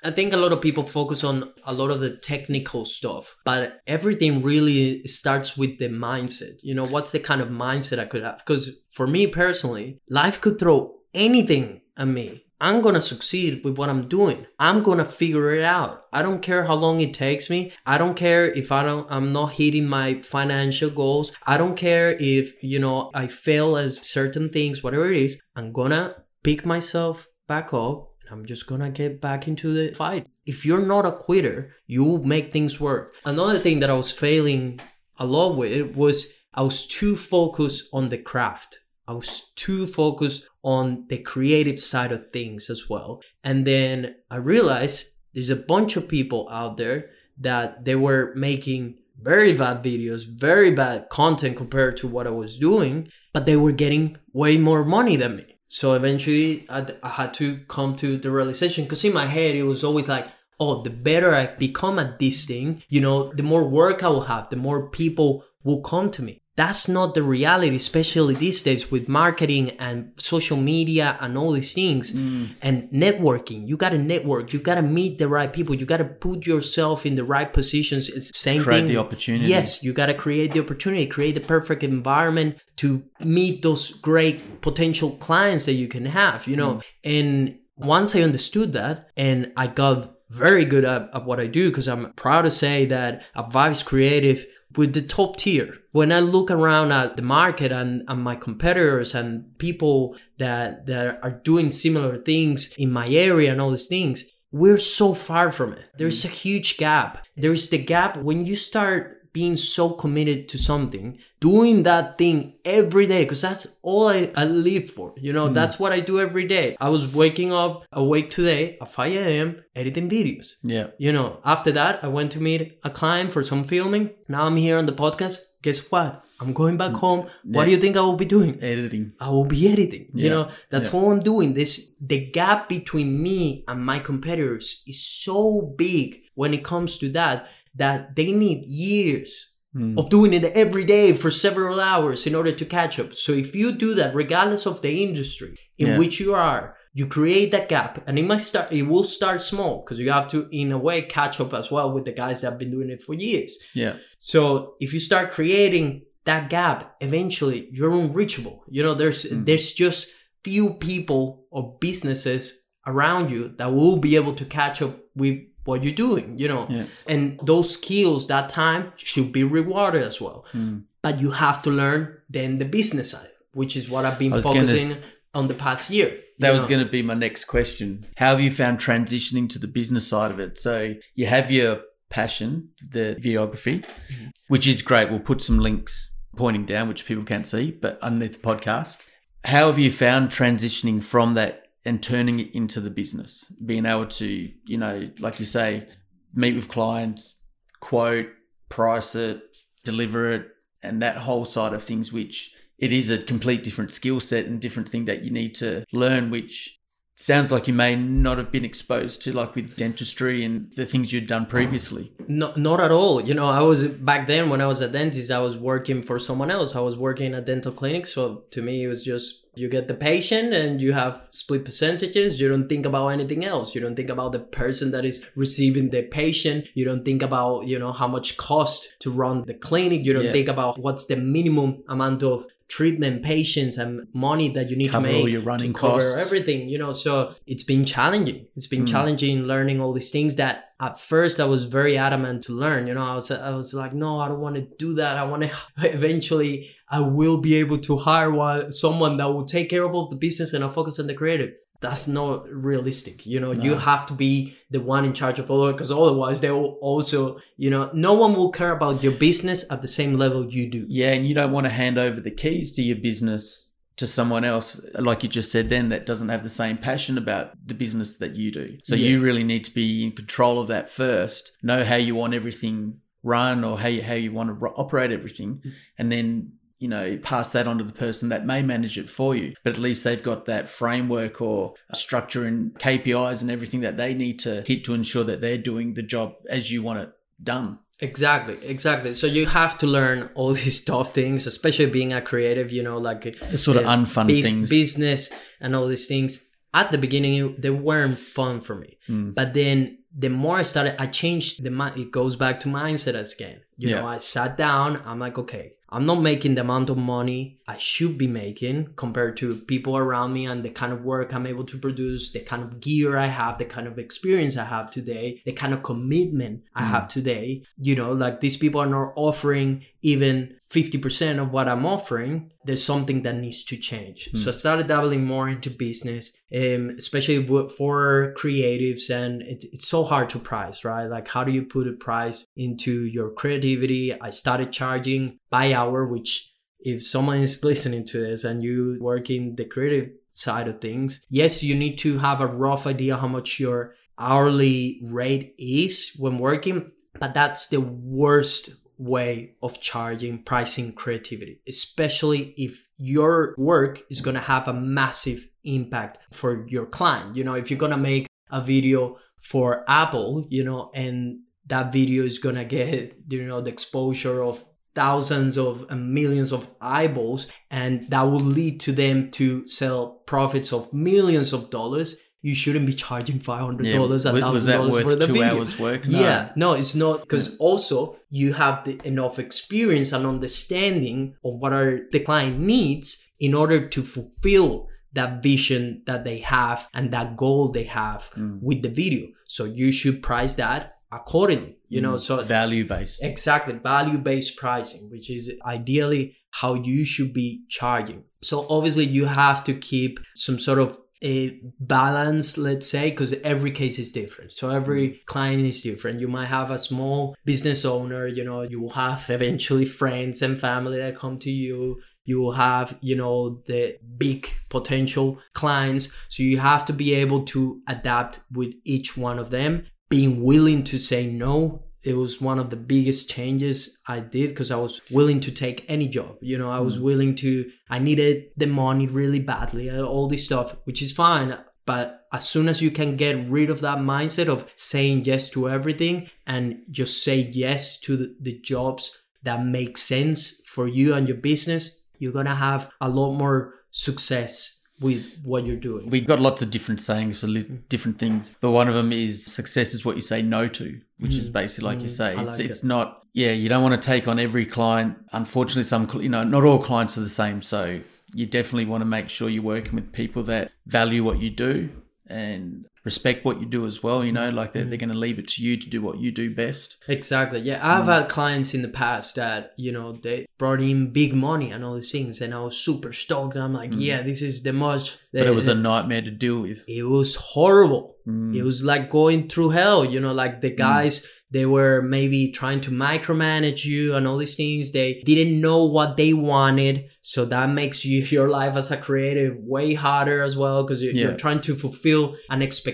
I think a lot of people focus on a lot of the technical stuff, but everything really starts with the mindset. You know, what's the kind of mindset I could have? Because for me personally, life could throw anything at me. I'm gonna succeed with what I'm doing. I'm gonna figure it out. I don't care how long it takes me. I don't care if I don't I'm not hitting my financial goals. I don't care if, you know, I fail at certain things, whatever it is. I'm gonna pick myself back up I'm just gonna get back into the fight. If you're not a quitter, you make things work. Another thing that I was failing a lot with was I was too focused on the craft. I was too focused on the creative side of things as well. And then I realized there's a bunch of people out there that they were making very bad videos, very bad content compared to what I was doing, but they were getting way more money than me. So eventually, I, I had to come to the realization because in my head, it was always like, oh, the better I become at this thing, you know, the more work I will have, the more people will come to me. That's not the reality, especially these days with marketing and social media and all these things mm. and networking. You got to network. You got to meet the right people. You got to put yourself in the right positions. It's the same thing. Create thing. the opportunity. Yes, you got to create the opportunity, create the perfect environment to meet those great potential clients that you can have, you know. Mm. And once I understood that and I got very good at, at what I do, because I'm proud to say that at Vibez Creative, with the top tier. When I look around at the market and, and my competitors and people that, that are doing similar things in my area and all these things, we're so far from it. There's mm. a huge gap. There's the gap when you start being so committed to something, doing that thing every day, because that's all I, I live for. You know, mm. that's what I do every day. I was waking up awake today at 5 a.m. editing videos. Yeah. You know, after that, I went to meet a client for some filming. Now I'm here on the podcast. Guess what? I'm going back mm. home. What do you think I will be doing? Editing. I will be editing. You know, that's yeah. all I'm doing. This the gap between me and my competitors is so big when it comes to that that they need years Mm. of doing it every day for several hours in order to catch up. So if you do that, regardless of the industry in Yeah. which you are, you create that gap, and it might start. It will start small because you have to, in a way, catch up as well with the guys that have been doing it for years. Yeah. So if you start creating that gap, eventually you're unreachable. You know, there's Mm. there's just few people or businesses around you that will be able to catch up with what you're doing. You know, Yeah. and those skills, that time should be rewarded as well. Mm. But you have to learn then the business side, which is what I've been was gonna focusing on the past year. That was going to be my next question. How have you found transitioning to the business side of it? So you have your passion, the videography, Mm-hmm. which is great. We'll put some links pointing down, which people can't see, but underneath the podcast. How have you found transitioning from that and turning it into the business? Being able to, you know, like you say, meet with clients, quote, price it, deliver it, and that whole side of things, which it is a complete different skill set and different thing that you need to learn, which sounds like you may not have been exposed to like with dentistry and the things you'd done previously. No, not at all. You know i was back then when i was a dentist i was working for someone else. I was working in a dental clinic so to me it was just you get the patient and you have split percentages you don't think about anything else. You don't think about the person that is receiving the patient. You don't think about you know how much cost to run the clinic. You don't Yeah. think about what's the minimum amount of treatment patients and money that you need Cover to make all your running to cover costs. everything you know? So it's been challenging. It's been Mm. challenging learning all these things that at first i was very adamant to learn you know? I was i was like no i don't want to do that. I want to <laughs> eventually i will be able to hire one, someone that will take care of all the business and i'll focus on the creative that's not realistic you know? You have to be the one in charge of all of it because otherwise they will also you know no one will care about your business at the same level you do. Yeah and you don't want to hand over the keys to your business to someone else like you just said then that doesn't have the same passion about the business that you do. So Yeah. you really need to be in control of that first know how you want everything run or how you, how you want to operate everything mm. and then you know pass that on to the person that may manage it for you but at least they've got that framework or structure and KPIs and everything that they need to hit to ensure that they're doing the job as you want it done Exactly, exactly. So you have to learn all <laughs> these tough things, especially being a creative, you know, like the sort of uh, unfun bus- things business and all these things. At the beginning, they weren't fun for me. Mm. But then the more I started, I changed the mind. It goes back to mindset again. You know, I sat down. I'm like, okay, I'm not making the amount of money I should be making compared to people around me and the kind of work I'm able to produce, the kind of gear I have, the kind of experience I have today, the kind of commitment I Mm. have today. You know, like these people are not offering even 50% of what I'm offering. There's something that needs to change. So I started dabbling more into business, um, especially for creatives. And it, it's so hard to price, right? Like, how do you put a price into your creativity? I started charging by hour, which if someone is listening to this and you work in the creative side of things, yes, you need to have a rough idea how much your hourly rate is when working, but that's the worst way of charging pricing creativity, especially if your work is going to have a massive impact for your client. You know, if you're going to make a video for Apple, you know, and that video is going to get, <laughs> you know, the exposure of thousands of millions of eyeballs and that will lead to them to sell profits of millions of dollars you shouldn't be charging $500 Yeah, a was- thousand was that dollars worth for the two video hours work? No. yeah no it's not because also you have the, enough experience and understanding of what our the client needs in order to fulfill that vision that they have and that goal they have Mm. with the video so you should price that accordingly you know Mm. so value based. Exactly, value based pricing, which is ideally how you should be charging. So, obviously, you have to keep some sort of a balance, let's say, because every case is different. So, every mm. client is different. You might have a small business owner, you know, you will have eventually friends and family that come to you. You will have, you know, the big potential clients. So, you have to be able to adapt with each one of them being willing to say no it was one of the biggest changes i did because i was willing to take any job you know i was willing to i needed the money really badly uh, all this stuff which is fine but as soon as you can get rid of that mindset of saying yes to everything and just say yes to the, the jobs that make sense for you and your business you're gonna have a lot more success with what you're doing We've got lots of different sayings for li- different things, but one of them is success is what you say no to, which is Mm. basically like you Mm, say. I It's, like it's not, yeah, you don't want to take on every client. Unfortunately, some, you know, not all clients are the same. So you definitely want to make sure you're working with people that value what you do and respect what you do as well. You know, like they're, Mm-hmm. they're going to leave it to you to do what you do best. Exactly. Yeah, I've had clients in the past that you know they brought in big money and all these things, and I was super stoked. I'm like, yeah, this is the most But it was a nightmare to deal with. it was horrible. Mm. It was like going through hell. You know, like the guys they were maybe trying to micromanage you and all these things. They didn't know what they wanted, so that makes you <laughs> your life as a creative way harder as well because you're, Yeah. you're trying to fulfill an expectation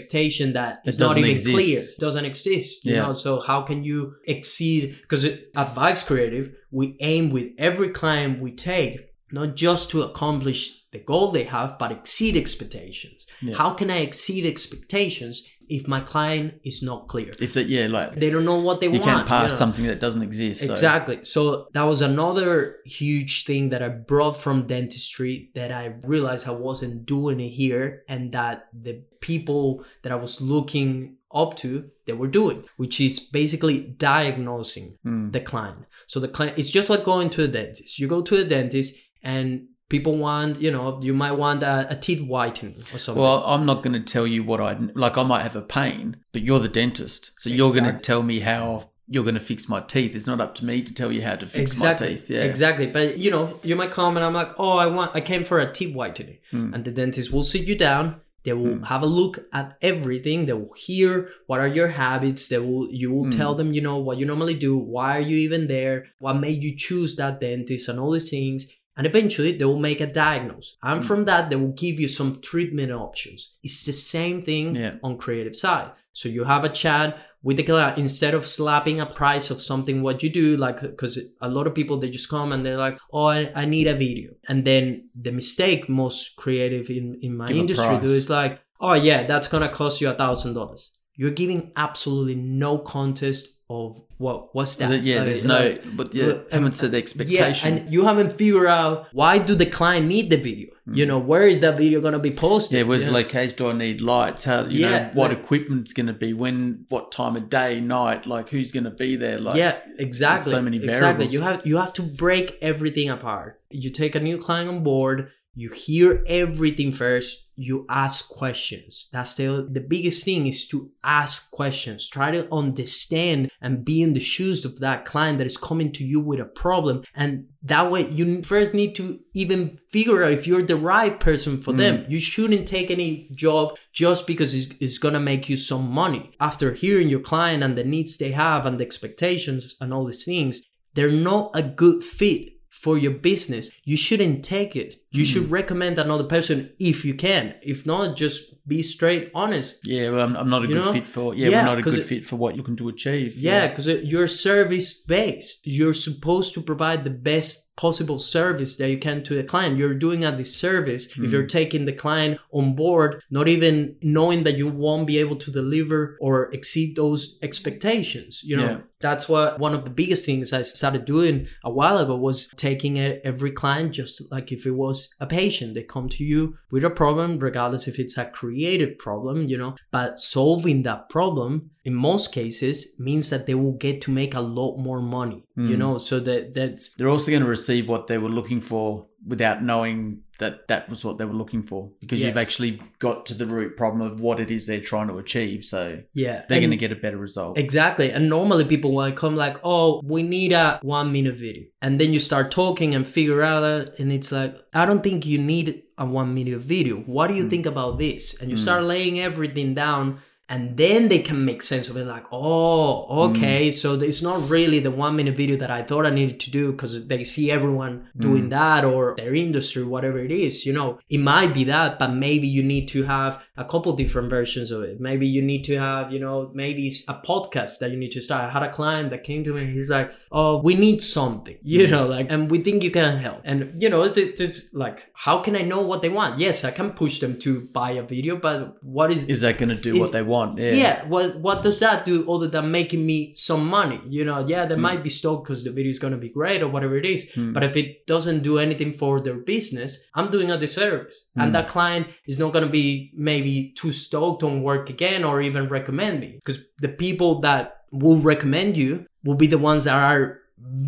that It is not even exist. clear, doesn't exist. You Yeah. know, so how can you exceed? Because at Vibez Creative, we aim with every client we take not just to accomplish the goal they have, but exceed expectations. Yeah. How can I exceed expectations if my client is not clear? If that, yeah, like They don't know what they you want. You can't pass you know? something that doesn't exist. so- Exactly. So that was another huge thing that I brought from dentistry that I realized I wasn't doing it here and that the people that I was looking up to they were doing, which is basically diagnosing Mm. the client. So the client it's just like going to a dentist. You go to a dentist and people want, you know, you might want a, a teeth whitening or something. Well, I'm not going to tell you what I like. I might have a pain, but you're the dentist, so you're going to tell me how you're going to fix my teeth. It's not up to me to tell you how to fix exactly my teeth. Yeah, exactly but you know you might come and i'm like oh i want i came for a teeth whitening Hmm. and the dentist will sit you down they will have a look at everything they will hear what are your habits they will you will Hmm. tell them you know what you normally do why are you even there what made you choose that dentist and all these things and eventually they will make a diagnose. And Hmm. from that they will give you some treatment options. It's the same thing Yeah. on creative side. So you have a chat with the client. Instead of slapping a price of something what you do like because a lot of people they just come and they're like oh I, I need a video. And then the mistake most creative in in my Give industry do is like oh yeah that's gonna cost you a thousand dollars. You're giving absolutely no contest of what what's that yeah. Like, There's no, like, but yeah, uh, haven't set the expectation. yeah, and you haven't figured out why do the client need the video you know where is that video gonna be posted yeah, where's You the location? Do I need lights? How you Yeah, know what like- equipment's going to be? When? What time of day, night? Like who's going to be there? Like yeah exactly so many exactly you have you have to break everything apart you take a new client on board you hear everything first you ask questions. That's the the biggest thing is to ask questions. Try to understand and be in the shoes of that client that is coming to you with a problem. And that way you first need to even figure out if you're the right person for mm. them. You shouldn't take any job just because it's, it's gonna make you some money. After hearing your client and the needs they have and the expectations and all these things they're not a good fit for your business. You shouldn't take it you should hmm. recommend another person if you can if not just be straight honest yeah, well, I'm, I'm not a You good know? fit for. Yeah, Yeah, we're not a good it- fit for what you're looking to achieve. yeah because you're service based you're supposed to provide the best possible service that you can to the client you're doing a disservice if you're hmm. taking the client on board not even knowing that you won't be able to deliver or exceed those expectations you know Yeah. that's what one of the biggest things i started doing a while ago was taking every client just like if it was a patient they come to you with a problem regardless if it's a creative problem you know but solving that problem in most cases means that they will get to make a lot more money you Mm. know so that that's They're also going to receive what they were looking for without knowing that that was what they were looking for because you've actually got to the root problem of what it is they're trying to achieve. So yeah they're going to get a better result. Exactly. And normally people will come like, oh, we need a one minute video. And then you start talking and figure out that, and it's like, I don't think you need a one minute video. What do you hmm. think about this? And you hmm. start laying everything down. And then they can make sense of it, like, oh, okay, mm. so it's not really the one minute video that I thought I needed to do because they see everyone mm. doing that or their industry, whatever it is. You know, it might be that, but maybe you need to have a couple different versions of it. Maybe you need to have, you know, maybe it's a podcast that you need to start. I had a client that came to me and he's like, oh, we need something, you mm. know, like, and we think you can help. And, you know, it- it's like, how can I know what they want? Yes, I can push them to buy a video, but what is, Is that going to do what they want? Yeah. yeah. what what does that do other than making me some money? You know, yeah, Hmm. they might be stoked because the video is gonna be great or whatever it is. But if it doesn't do anything for their business, I'm doing a disservice. Hmm. And that client is not gonna be maybe too stoked on work again or even recommend me. Because the people that will recommend you will be the ones that are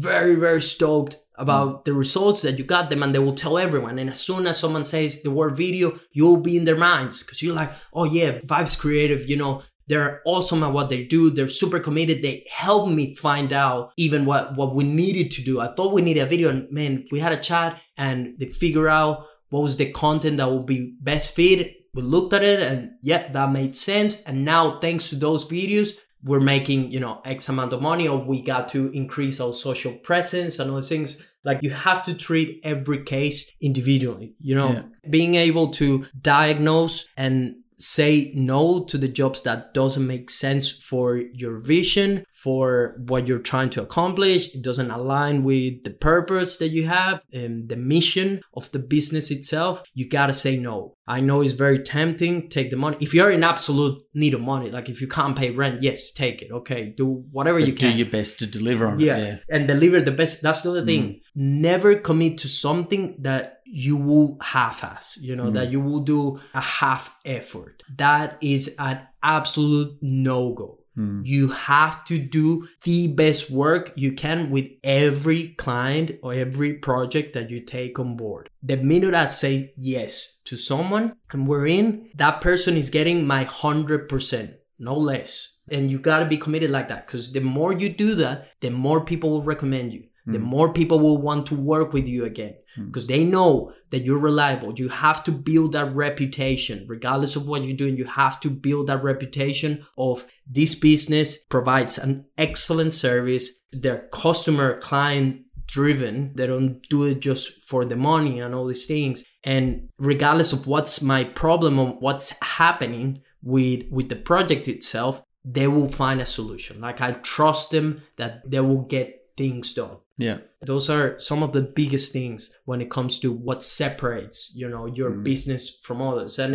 very, very stoked about mm. the results that you got them and they will tell everyone. And as soon as someone says the word video you'll be in their minds because you're like oh yeah vibez creative you know? They're awesome at what they do. They're super committed. They help me find out even what what we needed to do. I thought we needed a video and man we had a chat and they figure out what was the content that would be best fit. We looked at it and yeah that made sense. And now thanks to those videos we're making you know x amount of money or we got to increase our social presence and all those things like you have to treat every case individually you know Yeah. being able to diagnose and say no to the jobs that doesn't make sense for your vision for what you're trying to accomplish. It doesn't align with the purpose that you have and the mission of the business itself. You gotta say no. I know it's very tempting. Take the money. If you're in absolute need of money like if you can't pay rent yes take it. Okay do whatever you can. do your best to deliver on yeah. it. Yeah. and deliver the best. That's the other mm. thing. Never commit to something that you will half-ass you know that you will do a half effort that is an absolute no-go Mm. you have to do the best work you can with every client or every project that you take on board. The minute I say yes to someone and we're in, that person is getting my 100%, no less. And you got to be committed like that because the more you do that, the more people will recommend you. The hmm. more people will want to work with you again hmm. because they know that you're reliable. You have to build that reputation, regardless of what you're doing. You have to build that reputation of this business provides an excellent service. They're customer client driven. They don't do it just for the money and all these things. And regardless of what's my problem or what's happening with with the project itself, they will find a solution. Like I trust them that they will get things done. Yeah. those are some of the biggest things when it comes to what separates you know your business from others. And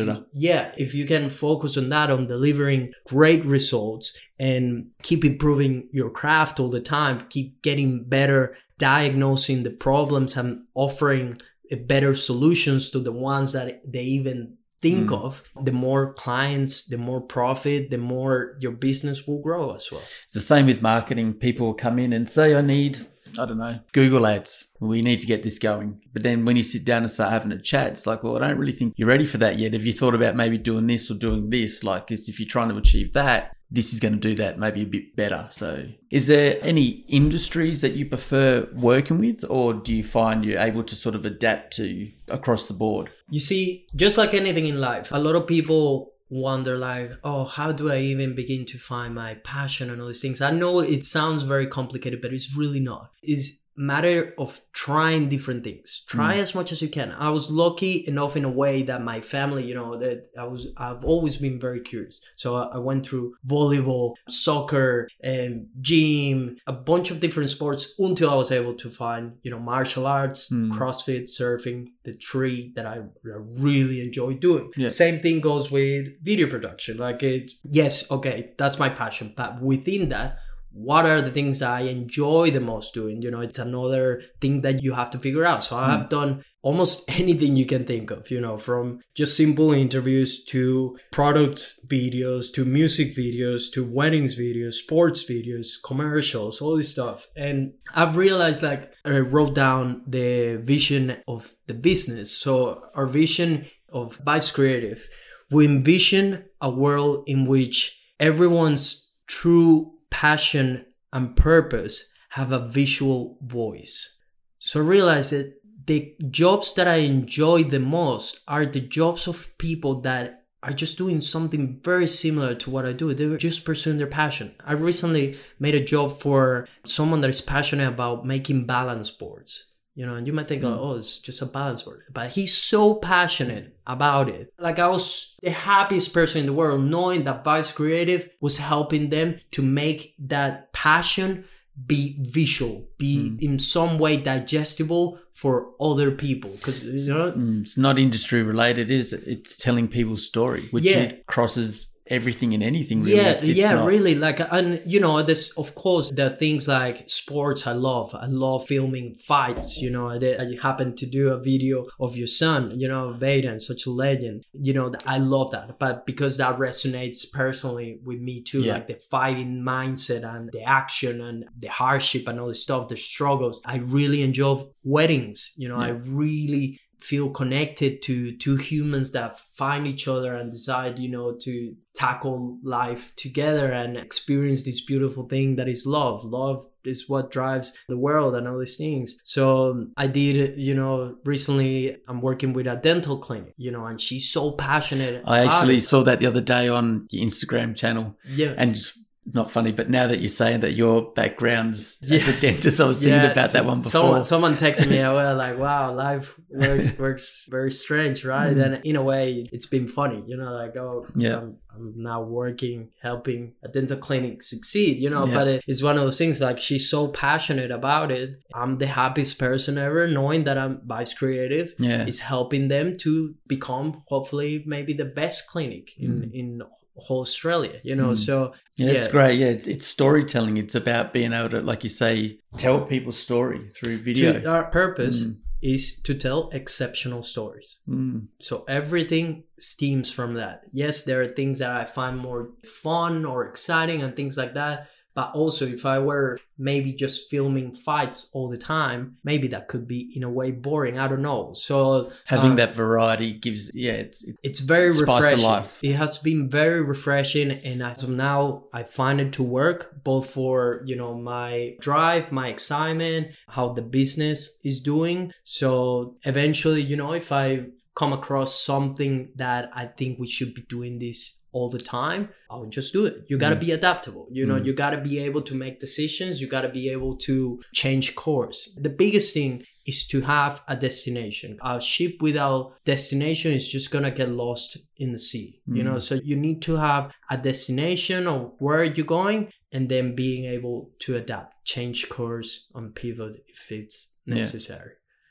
if you- yeah if you can focus on that on delivering great results and keep improving your craft all the time keep getting better diagnosing the problems and offering uh, better solutions to the ones that they even think mm. of the more clients the more profit the more your business will grow as well It's the same with marketing. People come in and say, I need, I don't know, Google ads. We need to get this going. But then when you sit down and start having a chat, it's like, well, I don't really think you're ready for that yet. Have you thought about maybe doing this or doing this? Like, 'cause if you're trying to achieve that, this is going to do that maybe a bit better. So, is there any industries that you prefer working with, or do you find you're able to sort of adapt to across the board? You see, just like anything in life, a lot of people wonder like, oh, how do I even begin to find my passion and all these things? I know it sounds very complicated, but it's really not. It's matter of trying different things. Try as much as you can. I was lucky enough in a way that my family, you know, that I was I've always been very curious. So I I went through volleyball, soccer, and gym, a bunch of different sports until I was able to find, you know, martial arts, Hmm. CrossFit, surfing, the three that I I really enjoy doing. Yeah. Same thing goes with video production. Like it, yes, okay, that's my passion, but within that, what are the things I enjoy the most doing? You know, it's another thing that you have to figure out. So I have hmm. done almost <laughs> anything you can think of, you know, from just simple interviews to product videos to music videos to weddings videos, sports videos, commercials, all this stuff. And I've realized like I wrote down the vision of the business. So our vision of Vibez Creative, we envision a world in which everyone's true passion and purpose have a visual voice. So realize that the jobs that I enjoy the most are the jobs of people that are just doing something very similar to what I do. They're just pursuing their passion. I recently made a job for someone that is passionate about making balance boards. You know, and you might think, oh, it's just a balance board. But he's so passionate about it. Like I was the happiest person in the world knowing that Vibez Creative was helping them to make that passion be visual, be in some way digestible for other people. Because you know, Mm, It's not industry related, is it? It's telling people's story, which Yeah. it crosses everything and anything. Really. yeah It's- it's yeah not- really like and you know this of course there are things like sports i love i love filming fights you know i, did, I happened to do a video of your son you know Vaden, such a legend you know i love that but because that resonates personally with me too Yeah. like the fighting mindset and the action and the hardship and all the stuff the struggles i really enjoy weddings you know i really feel connected to two humans that find each other and decide you know to tackle life together and experience this beautiful thing that is love. Love is what drives the world and all these things. So um, i did you know recently i'm working with a dental clinic you know and she's so passionate I actually it. saw that the other day on your Instagram channel, yeah. and just not funny, but now that you're saying that your background's as a dentist, I was thinking Yeah, about that one before. Someone, someone texted me, <laughs> I was like, wow, life works <laughs> works very strange, right? Mm. And in a way, it's been funny, you know, like, oh, Yeah. I'm, I'm now working, helping a dental clinic succeed, you know, Yeah. but it, it's one of those things like she's so passionate about it. I'm the happiest person ever knowing that I'm Vibez Creative yeah, is helping them to become hopefully maybe the best clinic in, in whole Australia, you know, Mm. so yeah, it's yeah. great. Yeah, it's, it's storytelling. It's about being able to, like you say, tell people's story through video. to, our purpose Mm. is to tell exceptional stories. Mm. So everything stems from that. Yes, there are things that I find more fun or exciting and things like that. But also, if I were maybe just filming fights all the time, maybe that could be in a way boring. I don't know. So Having uh, that variety gives, yeah, it's it, it's very refreshing. life. It has been very refreshing, and as of now, I find it to work both for you know my drive, my excitement, how the business is doing. So eventually, you know, if I come across something that I think we should be doing this all the time, I would just do it. You got to Mm. be adaptable. You know, Mm. you got to be able to make decisions. You got to be able to change course. The biggest thing is to have a destination. A ship without destination is just gonna get lost in the sea. You Mm. know, so you need to have a destination of where you're going and then being able to adapt, change course and pivot if it's Yeah.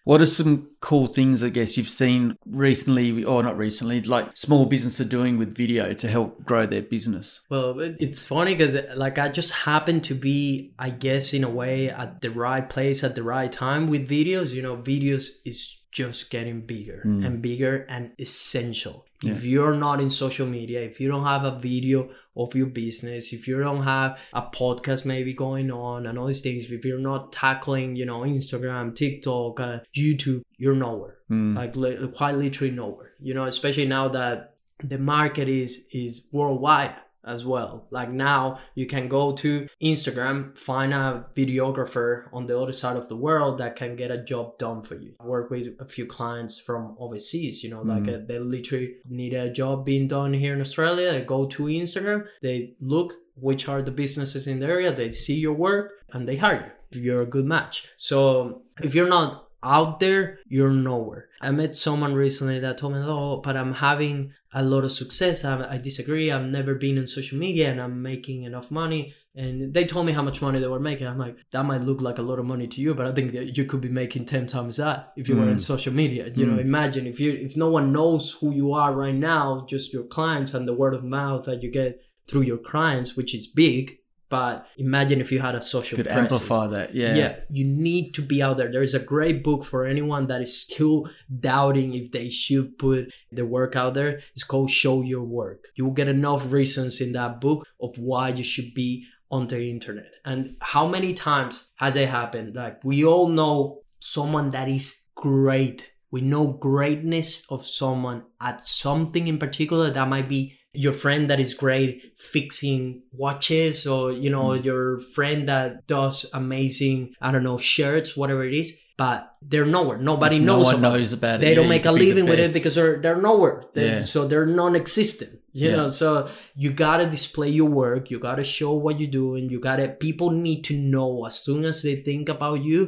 What are some cool things I guess you've seen recently, or not recently, like small business are doing with video to help grow their business? Well, it's funny because like I just happen to be, I guess, in a way at the right place at the right time with videos. You know, videos is just getting bigger Mm. and bigger and essential. Yeah. If you're not in social media, if you don't have a video of your business, if you don't have a podcast maybe going on and all these things, if you're not tackling, you know, Instagram, TikTok, uh, YouTube, you're nowhere Mm. like li- quite literally nowhere you know especially now that the market is is worldwide as well. Like now you can go to instagram find a videographer on the other side of the world that can get a job done for you. I work with a few clients from overseas you know like Mm. uh, they literally need a job being done here in australia. They go to instagram they look which are the businesses in the area they see your work and they hire you if you're a good match. So if you're not out there, you're nowhere. I met someone recently that told me, "Oh, but I'm having a lot of success. I, I disagree. I've never been on social media, and I'm making enough money." And they told me how much money they were making. I'm like, that might look like a lot of money to you, but I think that you could be making ten times that if you were on Mm. social media. You know, Mm. imagine if you if no one knows who you are right now, just your clients and the word of mouth that you get through your clients, which is big. But imagine if you had a social Could presence amplify that. Yeah. yeah you need to be out there. There's a great book for anyone that is still doubting if they should put the work out there. It's called show your work. You will get enough reasons in that book of why you should be on the internet. And how many times has it happened? Like we all know someone that is great. We know greatness of someone at something in particular that might be your friend that is great fixing watches or you know Mm. your friend that does amazing i don't know shirts whatever it is but they're nowhere nobody If knows No about it. knows about it. they yeah, don't make a could be the living with it because they're they're nowhere They- Yeah. so they're non-existent you Yeah. know so you gotta display your work you gotta show what you're doing you gotta people need to know as soon as they think about you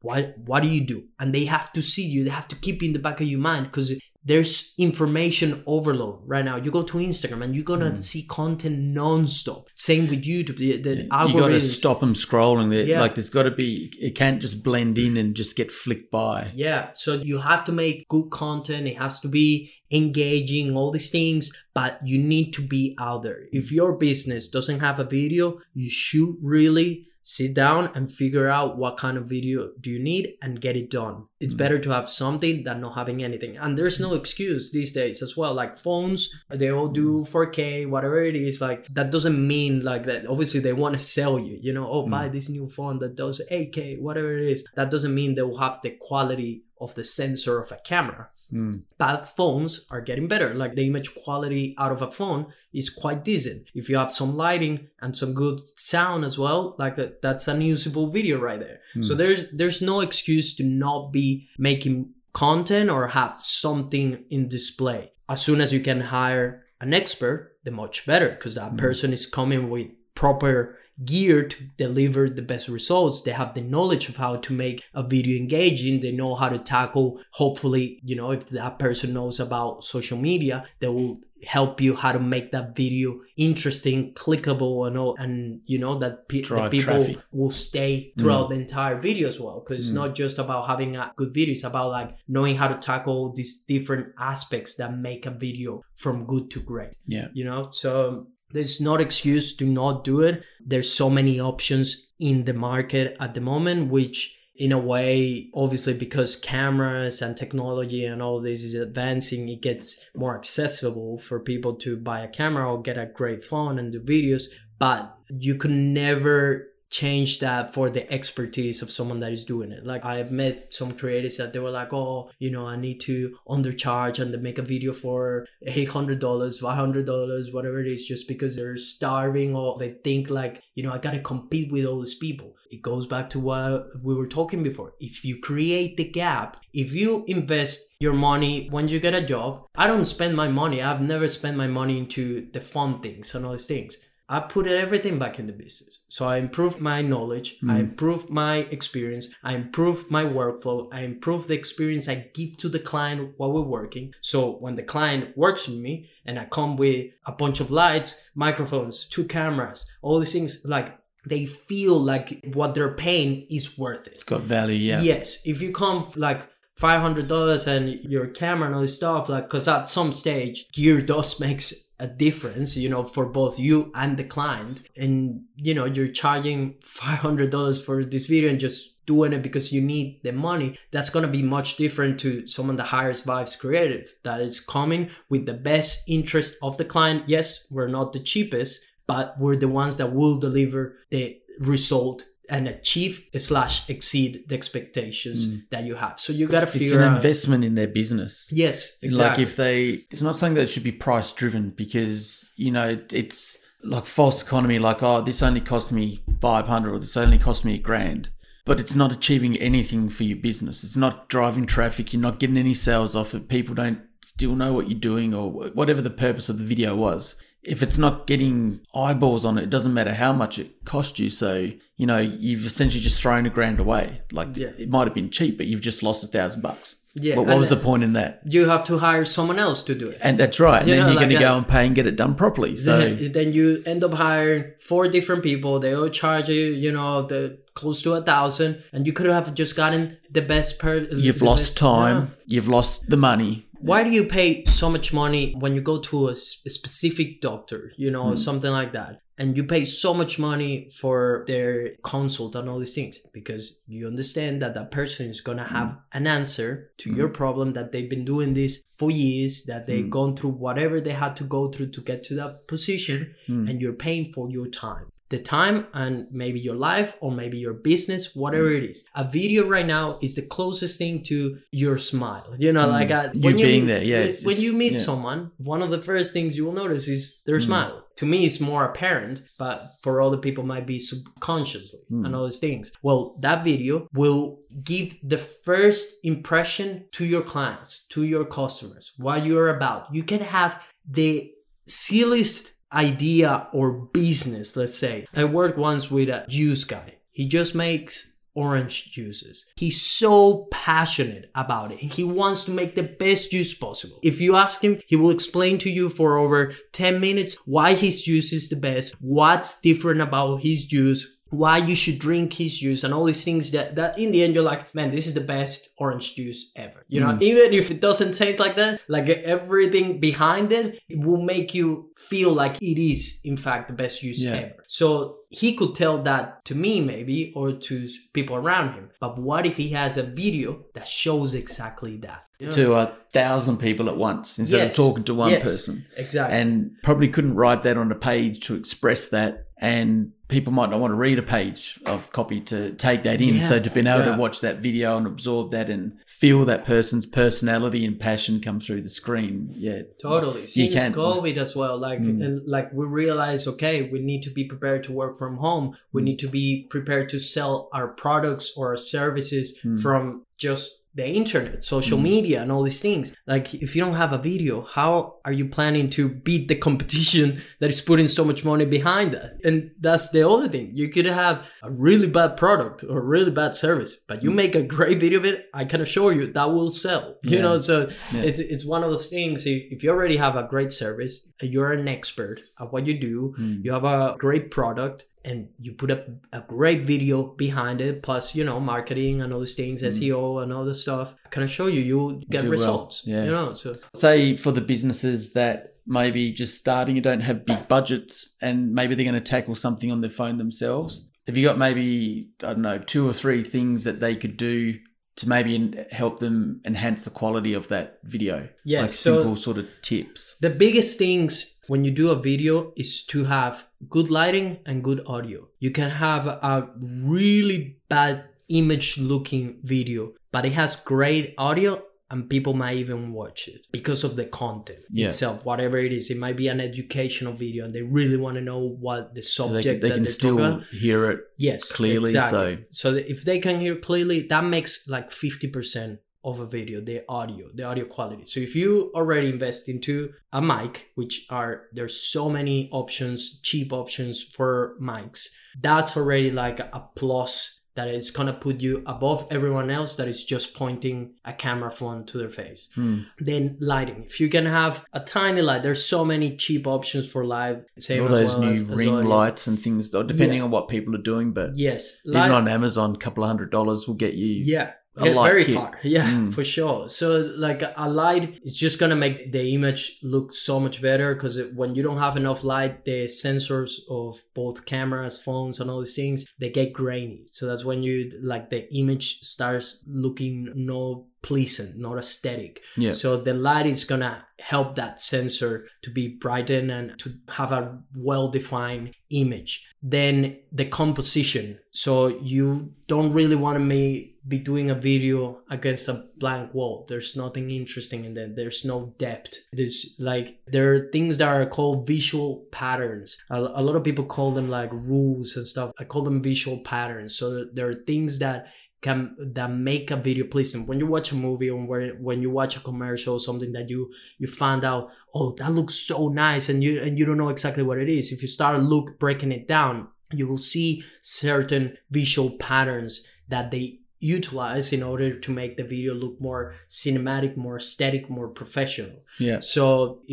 what what do you do and they have to see you they have to keep in the back of your mind because there's information overload right now you go to instagram and you're gonna Mm. see content non-stop same with youtube the, the you got to stop them scrolling. There, Yeah. like there's got to be. It can't just blend in and just get flicked by. Yeah, so you have to make good content. It has to be engaging, all these things, but you need to be out there. If your business doesn't have a video, you should really sit down and figure out what kind of video do you need and get it done. It's Mm. better to have something than not having anything. And there's no mm. excuse these days as well. Like phones, they all do mm. 4K, whatever it is. Like that doesn't mean like that. Obviously, they want to sell you, you know, oh, buy mm. this new phone that does 8K, whatever it is. That doesn't mean they will have the quality of the sensor of a camera. Mm. But phones are getting better. Like the image quality out of a phone is quite decent. If you have some lighting and some good sound as well, like uh, that's an usable video right there. So there's there's no excuse to not be making content or have something in display. As soon as you can hire an expert, the much better because that person is coming with proper gear to deliver the best results. They have the knowledge of how to make a video engaging. They know how to tackle hopefully you know if that person knows about social media they will help you how to make that video interesting clickable and all and you know that, pe- Drive people traffic. will stay throughout mm. the entire video as well. Because it's mm. not just about having a good video it's about like knowing how to tackle these different aspects that make a video from good to great. Yeah. you know so there's not excuse to not do it. There's so many options in the market at the moment which in a way obviously because cameras and technology and all this is advancing it gets more accessible for people to buy a camera or get a great phone and do videos. But you could never change that for the expertise of someone that is doing it. Like I've met some creators that they were like, oh, you know, I need to undercharge and make a video for eight hundred dollars, five hundred dollars, whatever it is, just because they're starving or they think like, you know, I gotta compete with all these people. It goes back to what we were talking before. If you create the gap, if you invest your money when you get a job, I don't spend my money. I've never spent my money into the fun things and all these things. I put everything back in the business. So I improve my knowledge, I hmm. improve my experience, I improve my workflow, I improve the experience I give to the client while we're working. So when the client works with me and I come with a bunch of lights, microphones, two cameras, all these things, like they feel like what they're paying is worth it. It's got value. Yeah. Yes, if you come like five hundred dollars and your camera and all this stuff, like, because at some stage gear does makes a difference, you know, for both you and the client, and you know you're charging five hundred dollars for this video and just doing it because you need the money. That's going to be much different to someone that hires vibez creative that is coming with the best interest of the client. Yes we're not the cheapest but we're the ones that will deliver the result and achieve slash exceed the expectations hmm. that you have. So you got to figure. It's an out. investment in their business. yes, exactly. Like if they, it's not something that should be price driven because you know it's like false economy. Like oh, this only cost me five hundred, or this only cost me a grand. But it's not achieving anything for your business. It's not driving traffic. You're not getting any sales off it. People don't still know what you're doing or whatever the purpose of the video was. If it's not getting eyeballs on it, it doesn't matter how much it cost you. So, you know, you've essentially just thrown a grand away. Like Yeah. it might have been cheap, but you've just lost a thousand bucks. Yeah, What, what was the point in that? you have to hire someone else to do it. And that's right. And You then know, you're like going to go and pay and get it done properly. So, then, then you end up hiring four different people. They all charge you, you know, the close to a thousand, and you could have just gotten the best per. you've lost best- time. Yeah. You've lost the money. Why do you pay so much money when you go to a specific doctor, you know, Hmm. something like that? And you pay so much money for their consult and all these things because you understand that that person is going to have Hmm. an answer to your problem that they've been doing this for years, that they've Hmm. gone through whatever they had to go through to get to that position, Hmm. and you're paying for your time. The time and maybe your life or maybe your business, whatever Hmm. it is. A video right now is the closest thing to your smile. You know, like uh, You when you being meet- there, yeah, when- it's- when it's- you meet yeah. someone, one of the first things you will notice is their Hmm. smile. To me, it's more apparent, but for other people, might be subconsciously Hmm. and all these things. Well, that video will give the first impression to your clients, to your customers, what you're about. You can have the silliest idea or business, let's say. I worked once with a juice guy. He just makes orange juices. He's so passionate about it. He wants to make the best juice possible. If you ask him, he will explain to you for over 10 minutes why his juice is the best, what's different about his juice, why you should drink his juice and all these things that, that in the end you're like man this is the best orange juice ever you know Mm. even if it doesn't taste like that like everything behind it it will make you feel like it is in fact the best juice Yeah. ever so he could tell that to me maybe or to people around him but what if he has a video that shows exactly that You know? To a thousand people at once instead Yes. of talking to one Yes. person. exactly And probably couldn't write that on a page to express that. And people might not want to read a page of copy to take that in. Yeah. So to be able Yeah. to watch that video and absorb that and feel that person's personality and passion come through the screen. Yeah. Totally. You Since can- COVID as well, like Mm. and like we realize, okay, we need to be prepared to work from home. We Mm. need to be prepared to sell our products or our services Mm. from just the internet, social Mm. media, and all these things. Like, if you don't have a video, how are you planning to beat the competition <laughs> that is putting so much money behind that? And that's the other thing. You could have a really bad product or a really bad service, but you Mm. make a great video of it. I can assure you that will sell. You Yeah. know, so Yeah. it's it's one of those things. If if you already have a great service, you're an expert at what you do, Mm. you have a great product, and you put up a great video behind it, plus you know marketing and all these things, Mm. SEO and all this stuff. can I can assure you, you'll get Do well, results. yeah. You know, so Say for the businesses that maybe just starting and don't have big budgets and maybe they're going to tackle something on their phone themselves. Have you got maybe, I don't know, two or three things that they could do to maybe help them enhance the quality of that video? Yes, Like so- simple sort of tips. The biggest things when you do a video is to have good lighting and good audio. You can have a really bad image looking video, but it has great audio and people might even watch it because of the content Yeah. itself, whatever it is. It might be an educational video and they really want to know what the So they, subject they can still about. hear it. Yes, clearly, Exactly. So that if they can hear clearly, that makes like fifty percent of a video, the audio, the audio quality. So if you already invest into a mic, which are there's so many options, cheap options for mics, that's already like a plus that is gonna put you above everyone else that is just pointing a camera phone to their face. Hmm. Then lighting. If you can have a tiny light, there's so many cheap options for live. Same All as those well new as- as ring audio. lights and things, though, depending Yeah. on what people are doing. But Yes, even on Amazon, a couple of hundred dollars will get you. yeah a very far. Yeah Mm. for sure. So like a light is just gonna make the image look so much better because when you don't have enough light the sensors of both cameras phones and all these things they get grainy. So that's when you like the image starts looking no pleasant not aesthetic Yeah. so the light is gonna help that sensor to be brightened and to have a well defined image. Then the composition. So you don't really want to me be doing a video against a blank wall. There's nothing interesting in that. There's no depth. There's like there are things that are called visual patterns. A, a lot of people call them like rules and stuff. I call them visual patterns. So there are things that can that make a video pleasing. When you watch a movie or where, when you watch a commercial or something that you you find out oh that looks so nice and you and you don't know exactly what it is. If you start look breaking it down you will see certain visual patterns that they utilize in order to make the video look more cinematic more aesthetic more professional Yeah. so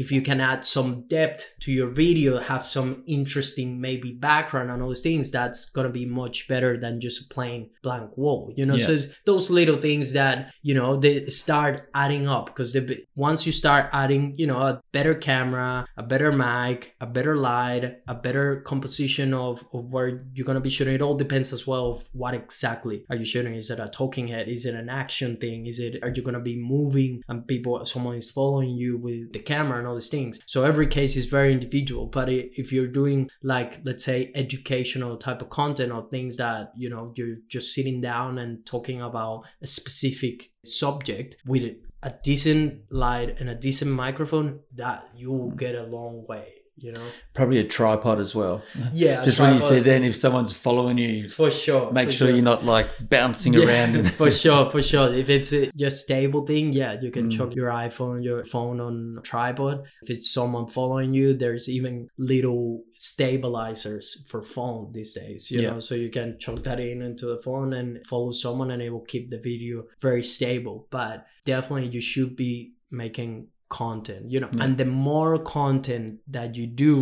if you can add some depth to your video, have some interesting maybe background and all those things, that's gonna be much better than just a plain blank wall. You know, Yeah. so it's those little things that you know they start adding up because once you start adding, you know, a better camera, a better mic, a better light, a better composition of of where you're gonna be shooting. It all depends as well of what exactly are you shooting. Is it talking head? Is it an action thing? Is it are you gonna be moving and people someone is following you with the camera and all these things? So every case is very individual. But if you're doing like let's say educational type of content or things that you know you're just sitting down and talking about a specific subject with a decent light and a decent microphone, that you will get a long way. You know Probably a tripod as well. yeah Just when you say then, if someone's following you, for sure make for sure you're not like bouncing Yeah, around. <laughs> And, for sure, for sure. If it's a just stable thing, yeah, you can Mm. chuck your iPhone, your phone on a tripod. If it's someone following you, there's even little stabilizers for phone these days, you Yeah. know, so you can chuck that in into the phone and follow someone and it will keep the video very stable. But definitely you should be making content, you know, Yeah. and the more content that you do,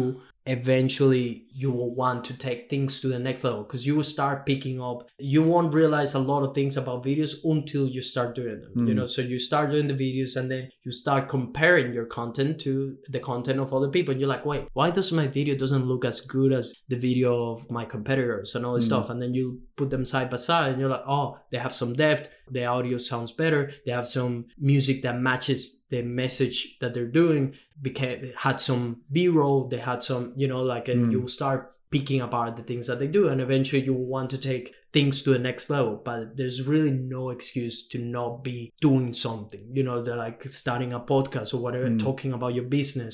eventually you will want to take things to the next level because you will start picking up you won't realize a lot of things about videos until you start doing them you Mm. know so you start doing the videos and then you start comparing your content to the content of other people and you're like wait why does my video doesn't look as good as the video of my competitors and all this Mm. stuff and then you put them side by side and you're like oh they have some depth the audio sounds better they have some music that matches the message that they're doing became had some b-roll they had some you know like and Mm. you'll start picking apart the things that they do and eventually you will want to take things to the next level but there's really no excuse to not be doing something you know they're like starting a podcast or whatever Mm. talking about your business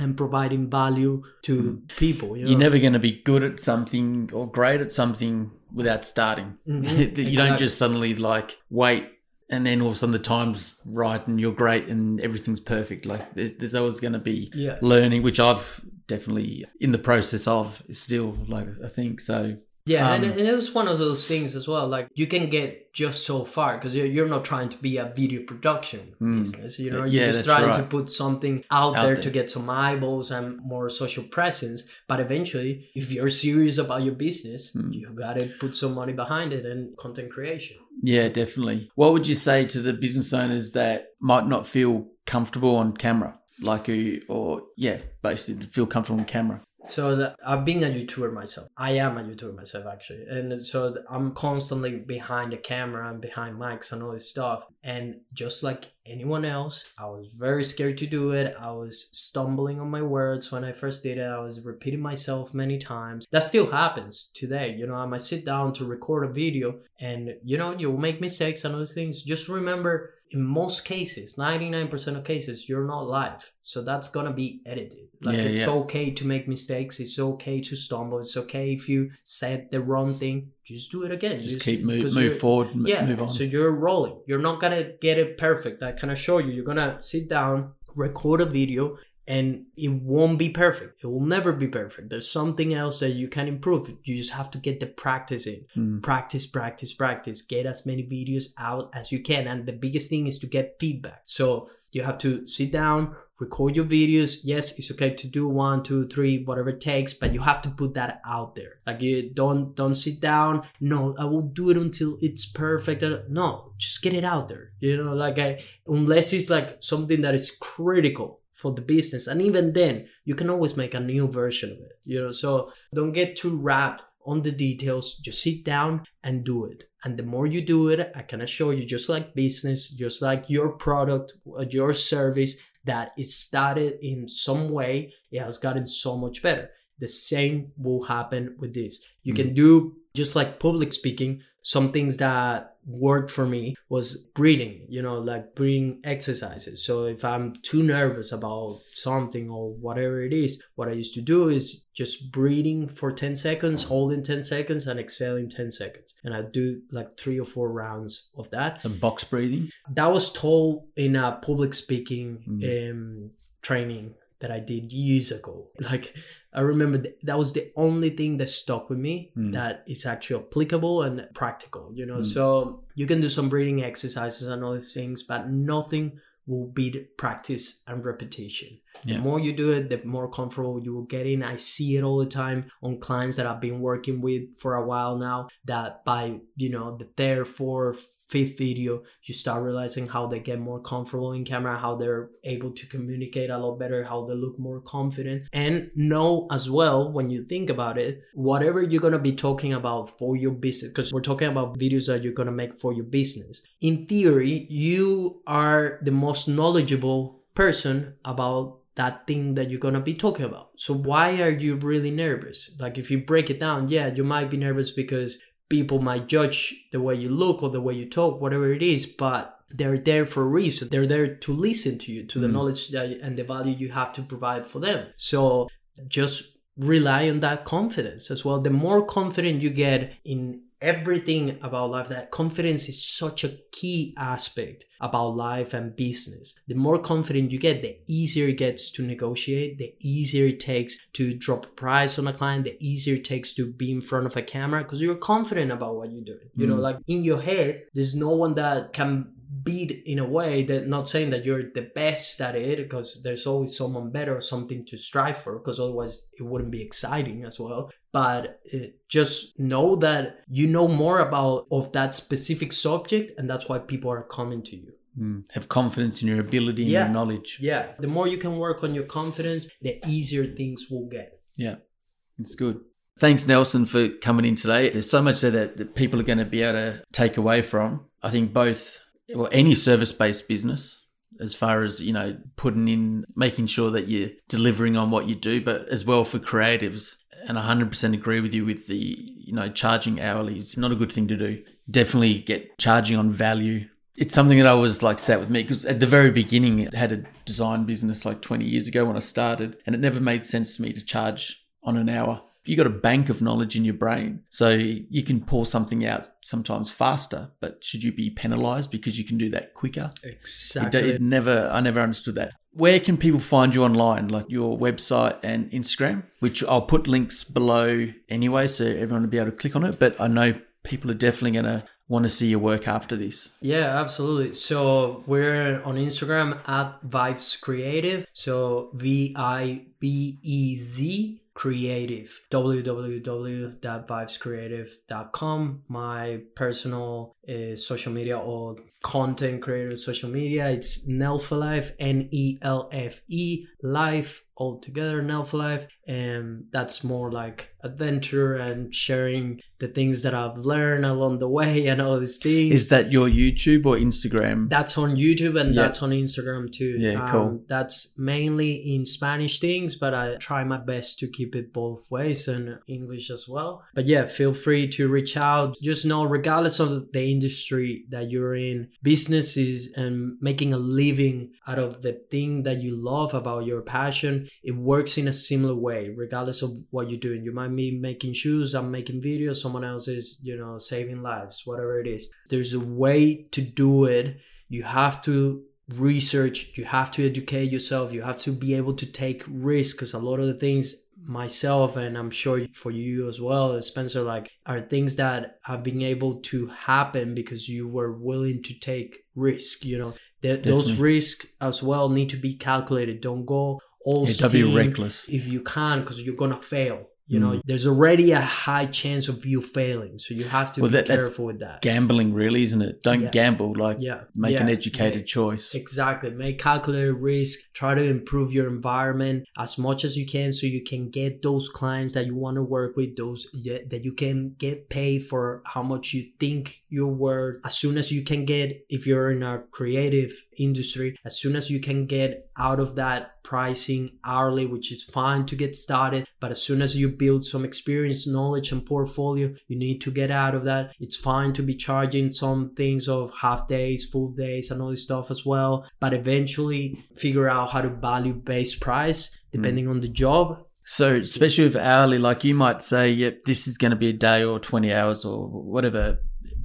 and providing value to people you know? You're never going to be good at something or great at something without starting. <laughs> Mhm, you don't just suddenly like wait and then all of a sudden the time's right and you're great and everything's perfect. Like there's, there's always going to be yeah learning, which I've definitely in the process of still like I think so. Yeah, and, Um, it- and it was one of those things as well. Like you can get just so far because you're, you're not trying to be a video production Mm. business. You know, Yeah, you're just trying to put something out, Out there, there. to get some eyeballs and more social presence. But eventually, if you're serious about your business, Mm. you gotta put some money behind it and content creation. Yeah, definitely. What would you say to the business owners that might not feel comfortable on camera? Like you, or yeah, basically feel comfortable on camera. So I've been a YouTuber myself. I am a YouTuber myself actually, and so I'm constantly behind the camera and behind mics and all this stuff. And just like anyone else, I was very scared to do it. I was stumbling on my words when I first did it. I was repeating myself many times. That still happens today. You know, I might sit down to record a video, and you know, you'll make mistakes and those things. Just remember, in most cases, 99% of cases, you're not live. So that's gonna be edited. Like Yeah, it's yeah. okay to make mistakes. It's okay to stumble. It's okay if you said the wrong thing. Just do it again. Just keep move, move forward, m- Yeah. move on. So you're rolling. You're not gonna get it perfect. I can assure you. You're gonna sit down, record a video, and it won't be perfect. It will never be perfect. There's something else that you can improve. You just have to get the practice in. Mm. practice practice practice. Get as many videos out as you can. And the biggest thing is to get feedback. So you have to sit down record your videos. Yes it's okay to do one two three whatever it takes but you have to put that out there. Like you don't don't sit down no i will do it until it's perfect. No just get it out there. You know like I, unless it's like something that is critical for the business. And even then you can always make a new version of it you know? So don't get too wrapped on the details. Just sit down and do it. And the more you do it i can assure you just like business just like your product uh, your service that is started in some way it has gotten so much better. The same will happen with this. You can do just like public speaking some things that worked for me was breathing you know like breathing exercises so if i'm too nervous about something or whatever it is what i used to do is just breathing for 10 seconds holding 10 seconds and exhaling 10 seconds and i do like three or four rounds of that Some box breathing. that was told in a public speaking Mm. um, training that I did years ago. Like I remember th- that was the only thing that stuck with me Mm. that is actually applicable and practical. You know, Mm. so you can do some breathing exercises and all these things, but nothing will beat practice and repetition. Yeah. The more you do it, the more comfortable you will get in. I see it all the time on clients that I've been working with for a while now. That by you know the third, fourth, fifth video, you start realizing how they get more comfortable in camera, how they're able to communicate a lot better, how they look more confident, and know as well when you think about it, whatever you're gonna be talking about for your business, because we're talking about videos that you're gonna make for your business. In theory, you are the most knowledgeable person about that thing that you're gonna be talking about. So why are you really nervous? Like if you break it down, yeah, you might be nervous because people might judge the way you look or the way you talk, whatever it is, but they're there for a reason. They're there to listen to you, to the Mm. knowledge that, and the value you have to provide for them. So just rely on that confidence as well. The more confident you get in everything about life, that confidence is such a key aspect about life and business. The more confident you get, the easier it gets to negotiate, the easier it takes to drop a price on a client, the easier it takes to be in front of a camera because you're confident about what you're doing. You know, Mm. like in your head, there's no one that can beat in a way that not saying that you're the best at it because there's always someone better or something to strive for because otherwise it wouldn't be exciting as well but uh, just know that you know more about of that specific subject and that's why people are coming to you Mm. Have confidence in your ability and Yeah. your knowledge. yeah the more you can work on your confidence the easier things will get Yeah, it's good. Thanks, Nelson, for coming in today. There's so much there that, that people are going to be able to take away from. I think both, well, any service based business, as far as, you know, putting in, making sure that you're delivering on what you do, but as well for creatives. And 100% agree with you with the, you know, charging hourly is not a good thing to do. Definitely get charging on value. It's something that I was like sat with me because at the very beginning, it had a design business like 20 years ago when I started, and it never made sense to me to charge on an hour. You got a bank of knowledge in your brain, so you can pull something out sometimes faster. But should you be penalised because you can do that quicker? It, exactly it never, I never understood that. Where can people find you online, like your website and Instagram? Which I'll put links below anyway, so everyone will be able to click on it. But I know people are definitely going to want to see your work after this. Yeah, absolutely. So we're on Instagram at Vibez Creative. So V I B E Z creative. www.vibezcreative.com my personal uh, social media or content creator social media. It's nelfelife n-e-l-f-e life all together nelfelife and that's more like adventure and sharing the things that i've learned along the way <laughs> and all these things Is that your YouTube or Instagram? that's on YouTube and Yeah. that's on Instagram too. Um, Yeah, cool. That's mainly in Spanish things, but I try my best to keep it both ways and English as well. But yeah, feel free to reach out. Just know, regardless of the industry that you're in, businesses and making a living out of the thing that you love about your passion, it works in a similar way, regardless of what you're doing. You might be making shoes, I'm making videos, someone else is, you know, saving lives, whatever it is. There's a way to do it. You have to research, you have to educate yourself, you have to be able to take risks because a lot of the things myself and I'm sure for you as well, Spencer, like are things that have been able to happen because you were willing to take risk. You know, Th- those risks as well need to be calculated. Don't go all Yeah, be reckless. if you can because you're gonna fail. You know, Mm. there's already a high chance of you failing, so you have to Well, be that- careful with that. Gambling, really, isn't it? Don't Yeah. gamble. Like, yeah, make an educated yeah. choice. Exactly. Make calculated risk. Try to improve your environment as much as you can so you can get those clients that you want to work with, those yeah, that you can get paid for how much you think you're worth. As soon as you can get, if you're in a creative industry, as soon as you can get out of that pricing hourly, which is fine to get started. But as soon as you build some experience, knowledge, and portfolio, you need to get out of that. It's fine to be charging some things of half days, full days, and all this stuff as well. But eventually figure out how to value based price depending mm. on the job. So, especially with hourly, like you might say, yep, this is going to be a day or 20 hours or whatever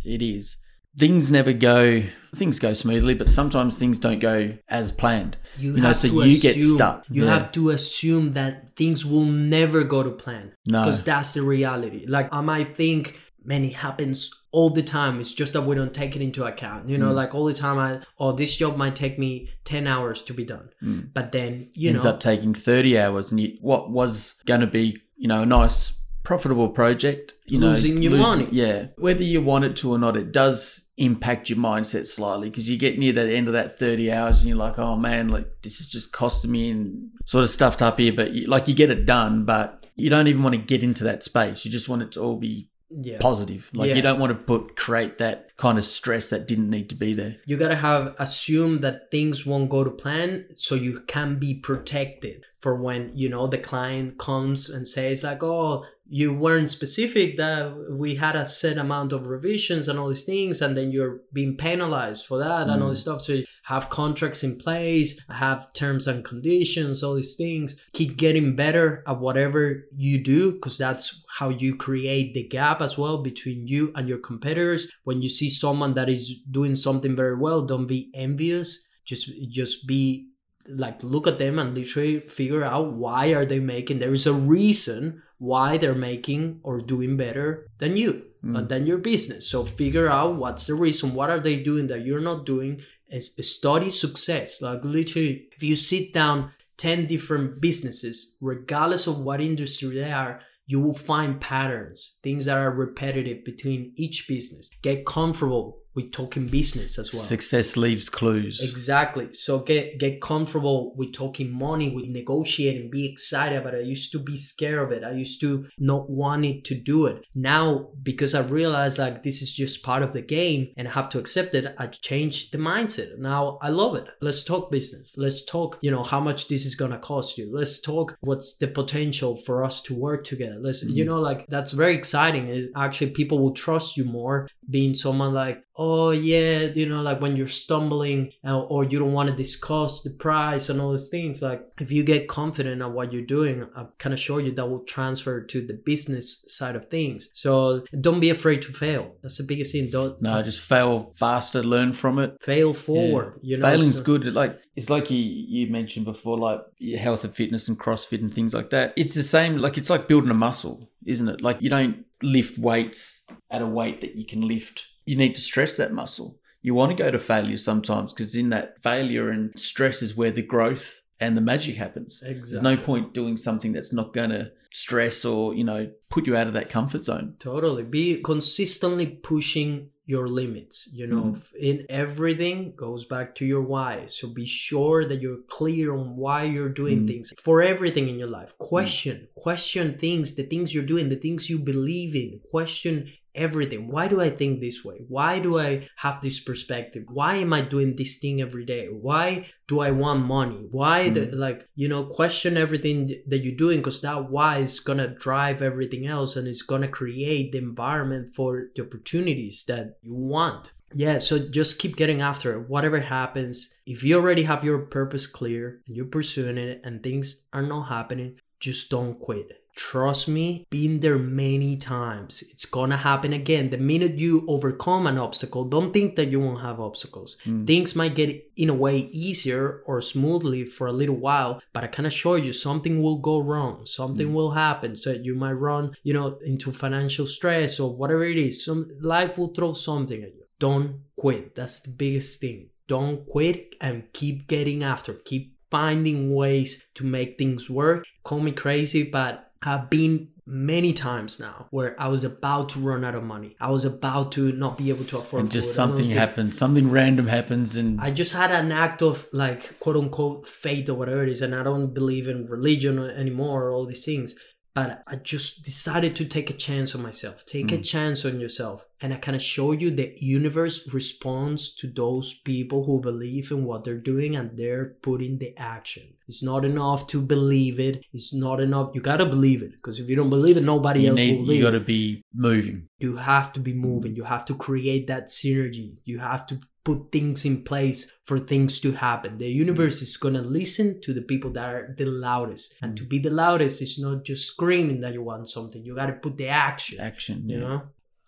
it is. Things never go, things go smoothly, but sometimes things don't go as planned. You know, so you get stuck. You Yeah. have to assume that things will never go to plan. No. Because that's the reality. Like I might think, man, it happens all the time. It's just that we don't take it into account. You know, Mm. like all the time I oh this job might take me 10 hours to be done. Mm. But then, you know ends know, up taking 30 hours and you, what was going to be you know a nice profitable project you Losing know your money. yeah whether you want it to or not it does impact your mindset slightly because you get near the end of that 30 hours and you're like oh man like this is just costing me and sort of stuffed up here but you, like you get it done but you don't even want to get into that space you just want it to all be yeah. positive like Yeah. you don't want to put create that kind of stress that didn't need to be there you gotta have assume that things won't go to plan so you can be protected for when you know the client comes and says like oh you weren't specific that we had a set amount of revisions and all these things and then you're being penalized for that and all this mm. stuff. So you have contracts in place have terms and conditions all these things. Keep getting better at whatever you do because that's how you create the gap as well between you and your competitors. When you see someone that is doing something very well don't be envious. Just just be like look at them and literally figure out why are they making there is a reason why they're making or doing better than you and mm. than your business. So figure out what's the reason what are they doing that you're not doing It's- study success. Like literally if you sit down 10 different businesses regardless of what industry they are you will find patterns things that are repetitive between each business. Get comfortable with talking business as well Success leaves clues. Exactly. So get get comfortable with talking money, with negotiating, be excited about it. I used to be scared of it. I used to not want it to do it. Now, because I realized like this is just part of the game and I have to accept it, I changed the mindset. Now I love it. Let's talk business. Let's talk, you know, how much this is gonna cost you. Let's talk what's the potential for us to work together. Let's you mm. know, like that's very exciting. Is actually people will trust you more being someone like oh yeah you know like when you're stumbling uh, or you don't want to discuss the price and all those things like if you get confident at what you're doing i can assure you that will transfer to the business side of things so don't be afraid to fail that's the biggest thing don't No, just fail faster, learn from it. fail forward you know Failing's so- good. Like it's like you you mentioned before, like your health and fitness and CrossFit and things like that. It's the same. Like it's like building a muscle, isn't it? Like you don't lift weights at a weight that you can lift. You need to stress that muscle. You want to go to failure sometimes because in that failure and stress is where the growth and the magic happens. There's no point doing something that's not going to stress or you know put you out of that comfort zone. Totally. Be consistently pushing your limits. You know, Mhm. in everything goes back to your why. So be sure that you're clear on why you're doing Mm. things for everything in your life. Question, question things, the things you're doing, the things you believe in. Question everything. Why do I think this way? Why do I have this perspective? Why am I doing this thing every day? Why do I want money? Why, the, mm-hmm. like, you know, question everything that you're doing because that why is gonna drive everything else and it's gonna create the environment for the opportunities that you want. Yeah, so just keep getting after it. Whatever happens, if you already have your purpose clear and you're pursuing it and things are not happening, just don't quit. Trust me, been there many times. It's gonna happen again. The minute you overcome an obstacle, don't think that you won't have obstacles. Mm. Things might get in a way easier or smoothly for a little while, but I can assure you something will go wrong. Something Mm. will happen. So you might run, you know, into financial stress or whatever it is. Some life will throw something at you. Don't quit. That's the biggest thing. Don't quit and keep getting after. Keep finding ways to make things work. Call me crazy, but I've been many times now where I was about to run out of money. I was about to not be able to afford And just food something happens, something random happens, and I just had an act of like quote unquote fate or whatever it is, and I don't believe in religion anymore or all these things. But I just decided to take a chance on myself. Take a Mm. chance on yourself. And I kind of show you the universe responds to those people who believe in what they're doing and they're putting the action. It's not enough to believe it. It's not enough. You gotta believe it. Because if you don't believe it, nobody you else need will believe you got to be moving. you have to be moving you have to create that synergy you have to put things in place for things to happen the universe is going to listen to the people that are the loudest and to mm. be the loudest is not just screaming that you want something you got to put the action Action, you yeah. know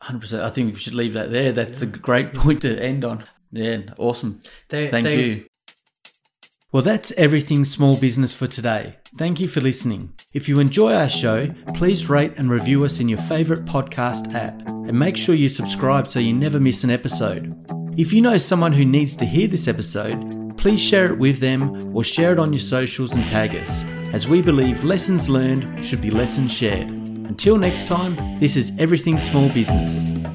Hundred percent. I think we should leave that there. That's a great <laughs> point to end on. Yeah, awesome. Th- Thank thanks. you. Well, that's everything small business for today. Thank you for listening. If you enjoy our show, please rate and review us in your favorite podcast app and make sure you subscribe so you never miss an episode. If you know someone who needs to hear this episode, please share it with them or share it on your socials and tag us, as we believe lessons learned should be lessons shared. Until next time, this is Everything Small Business.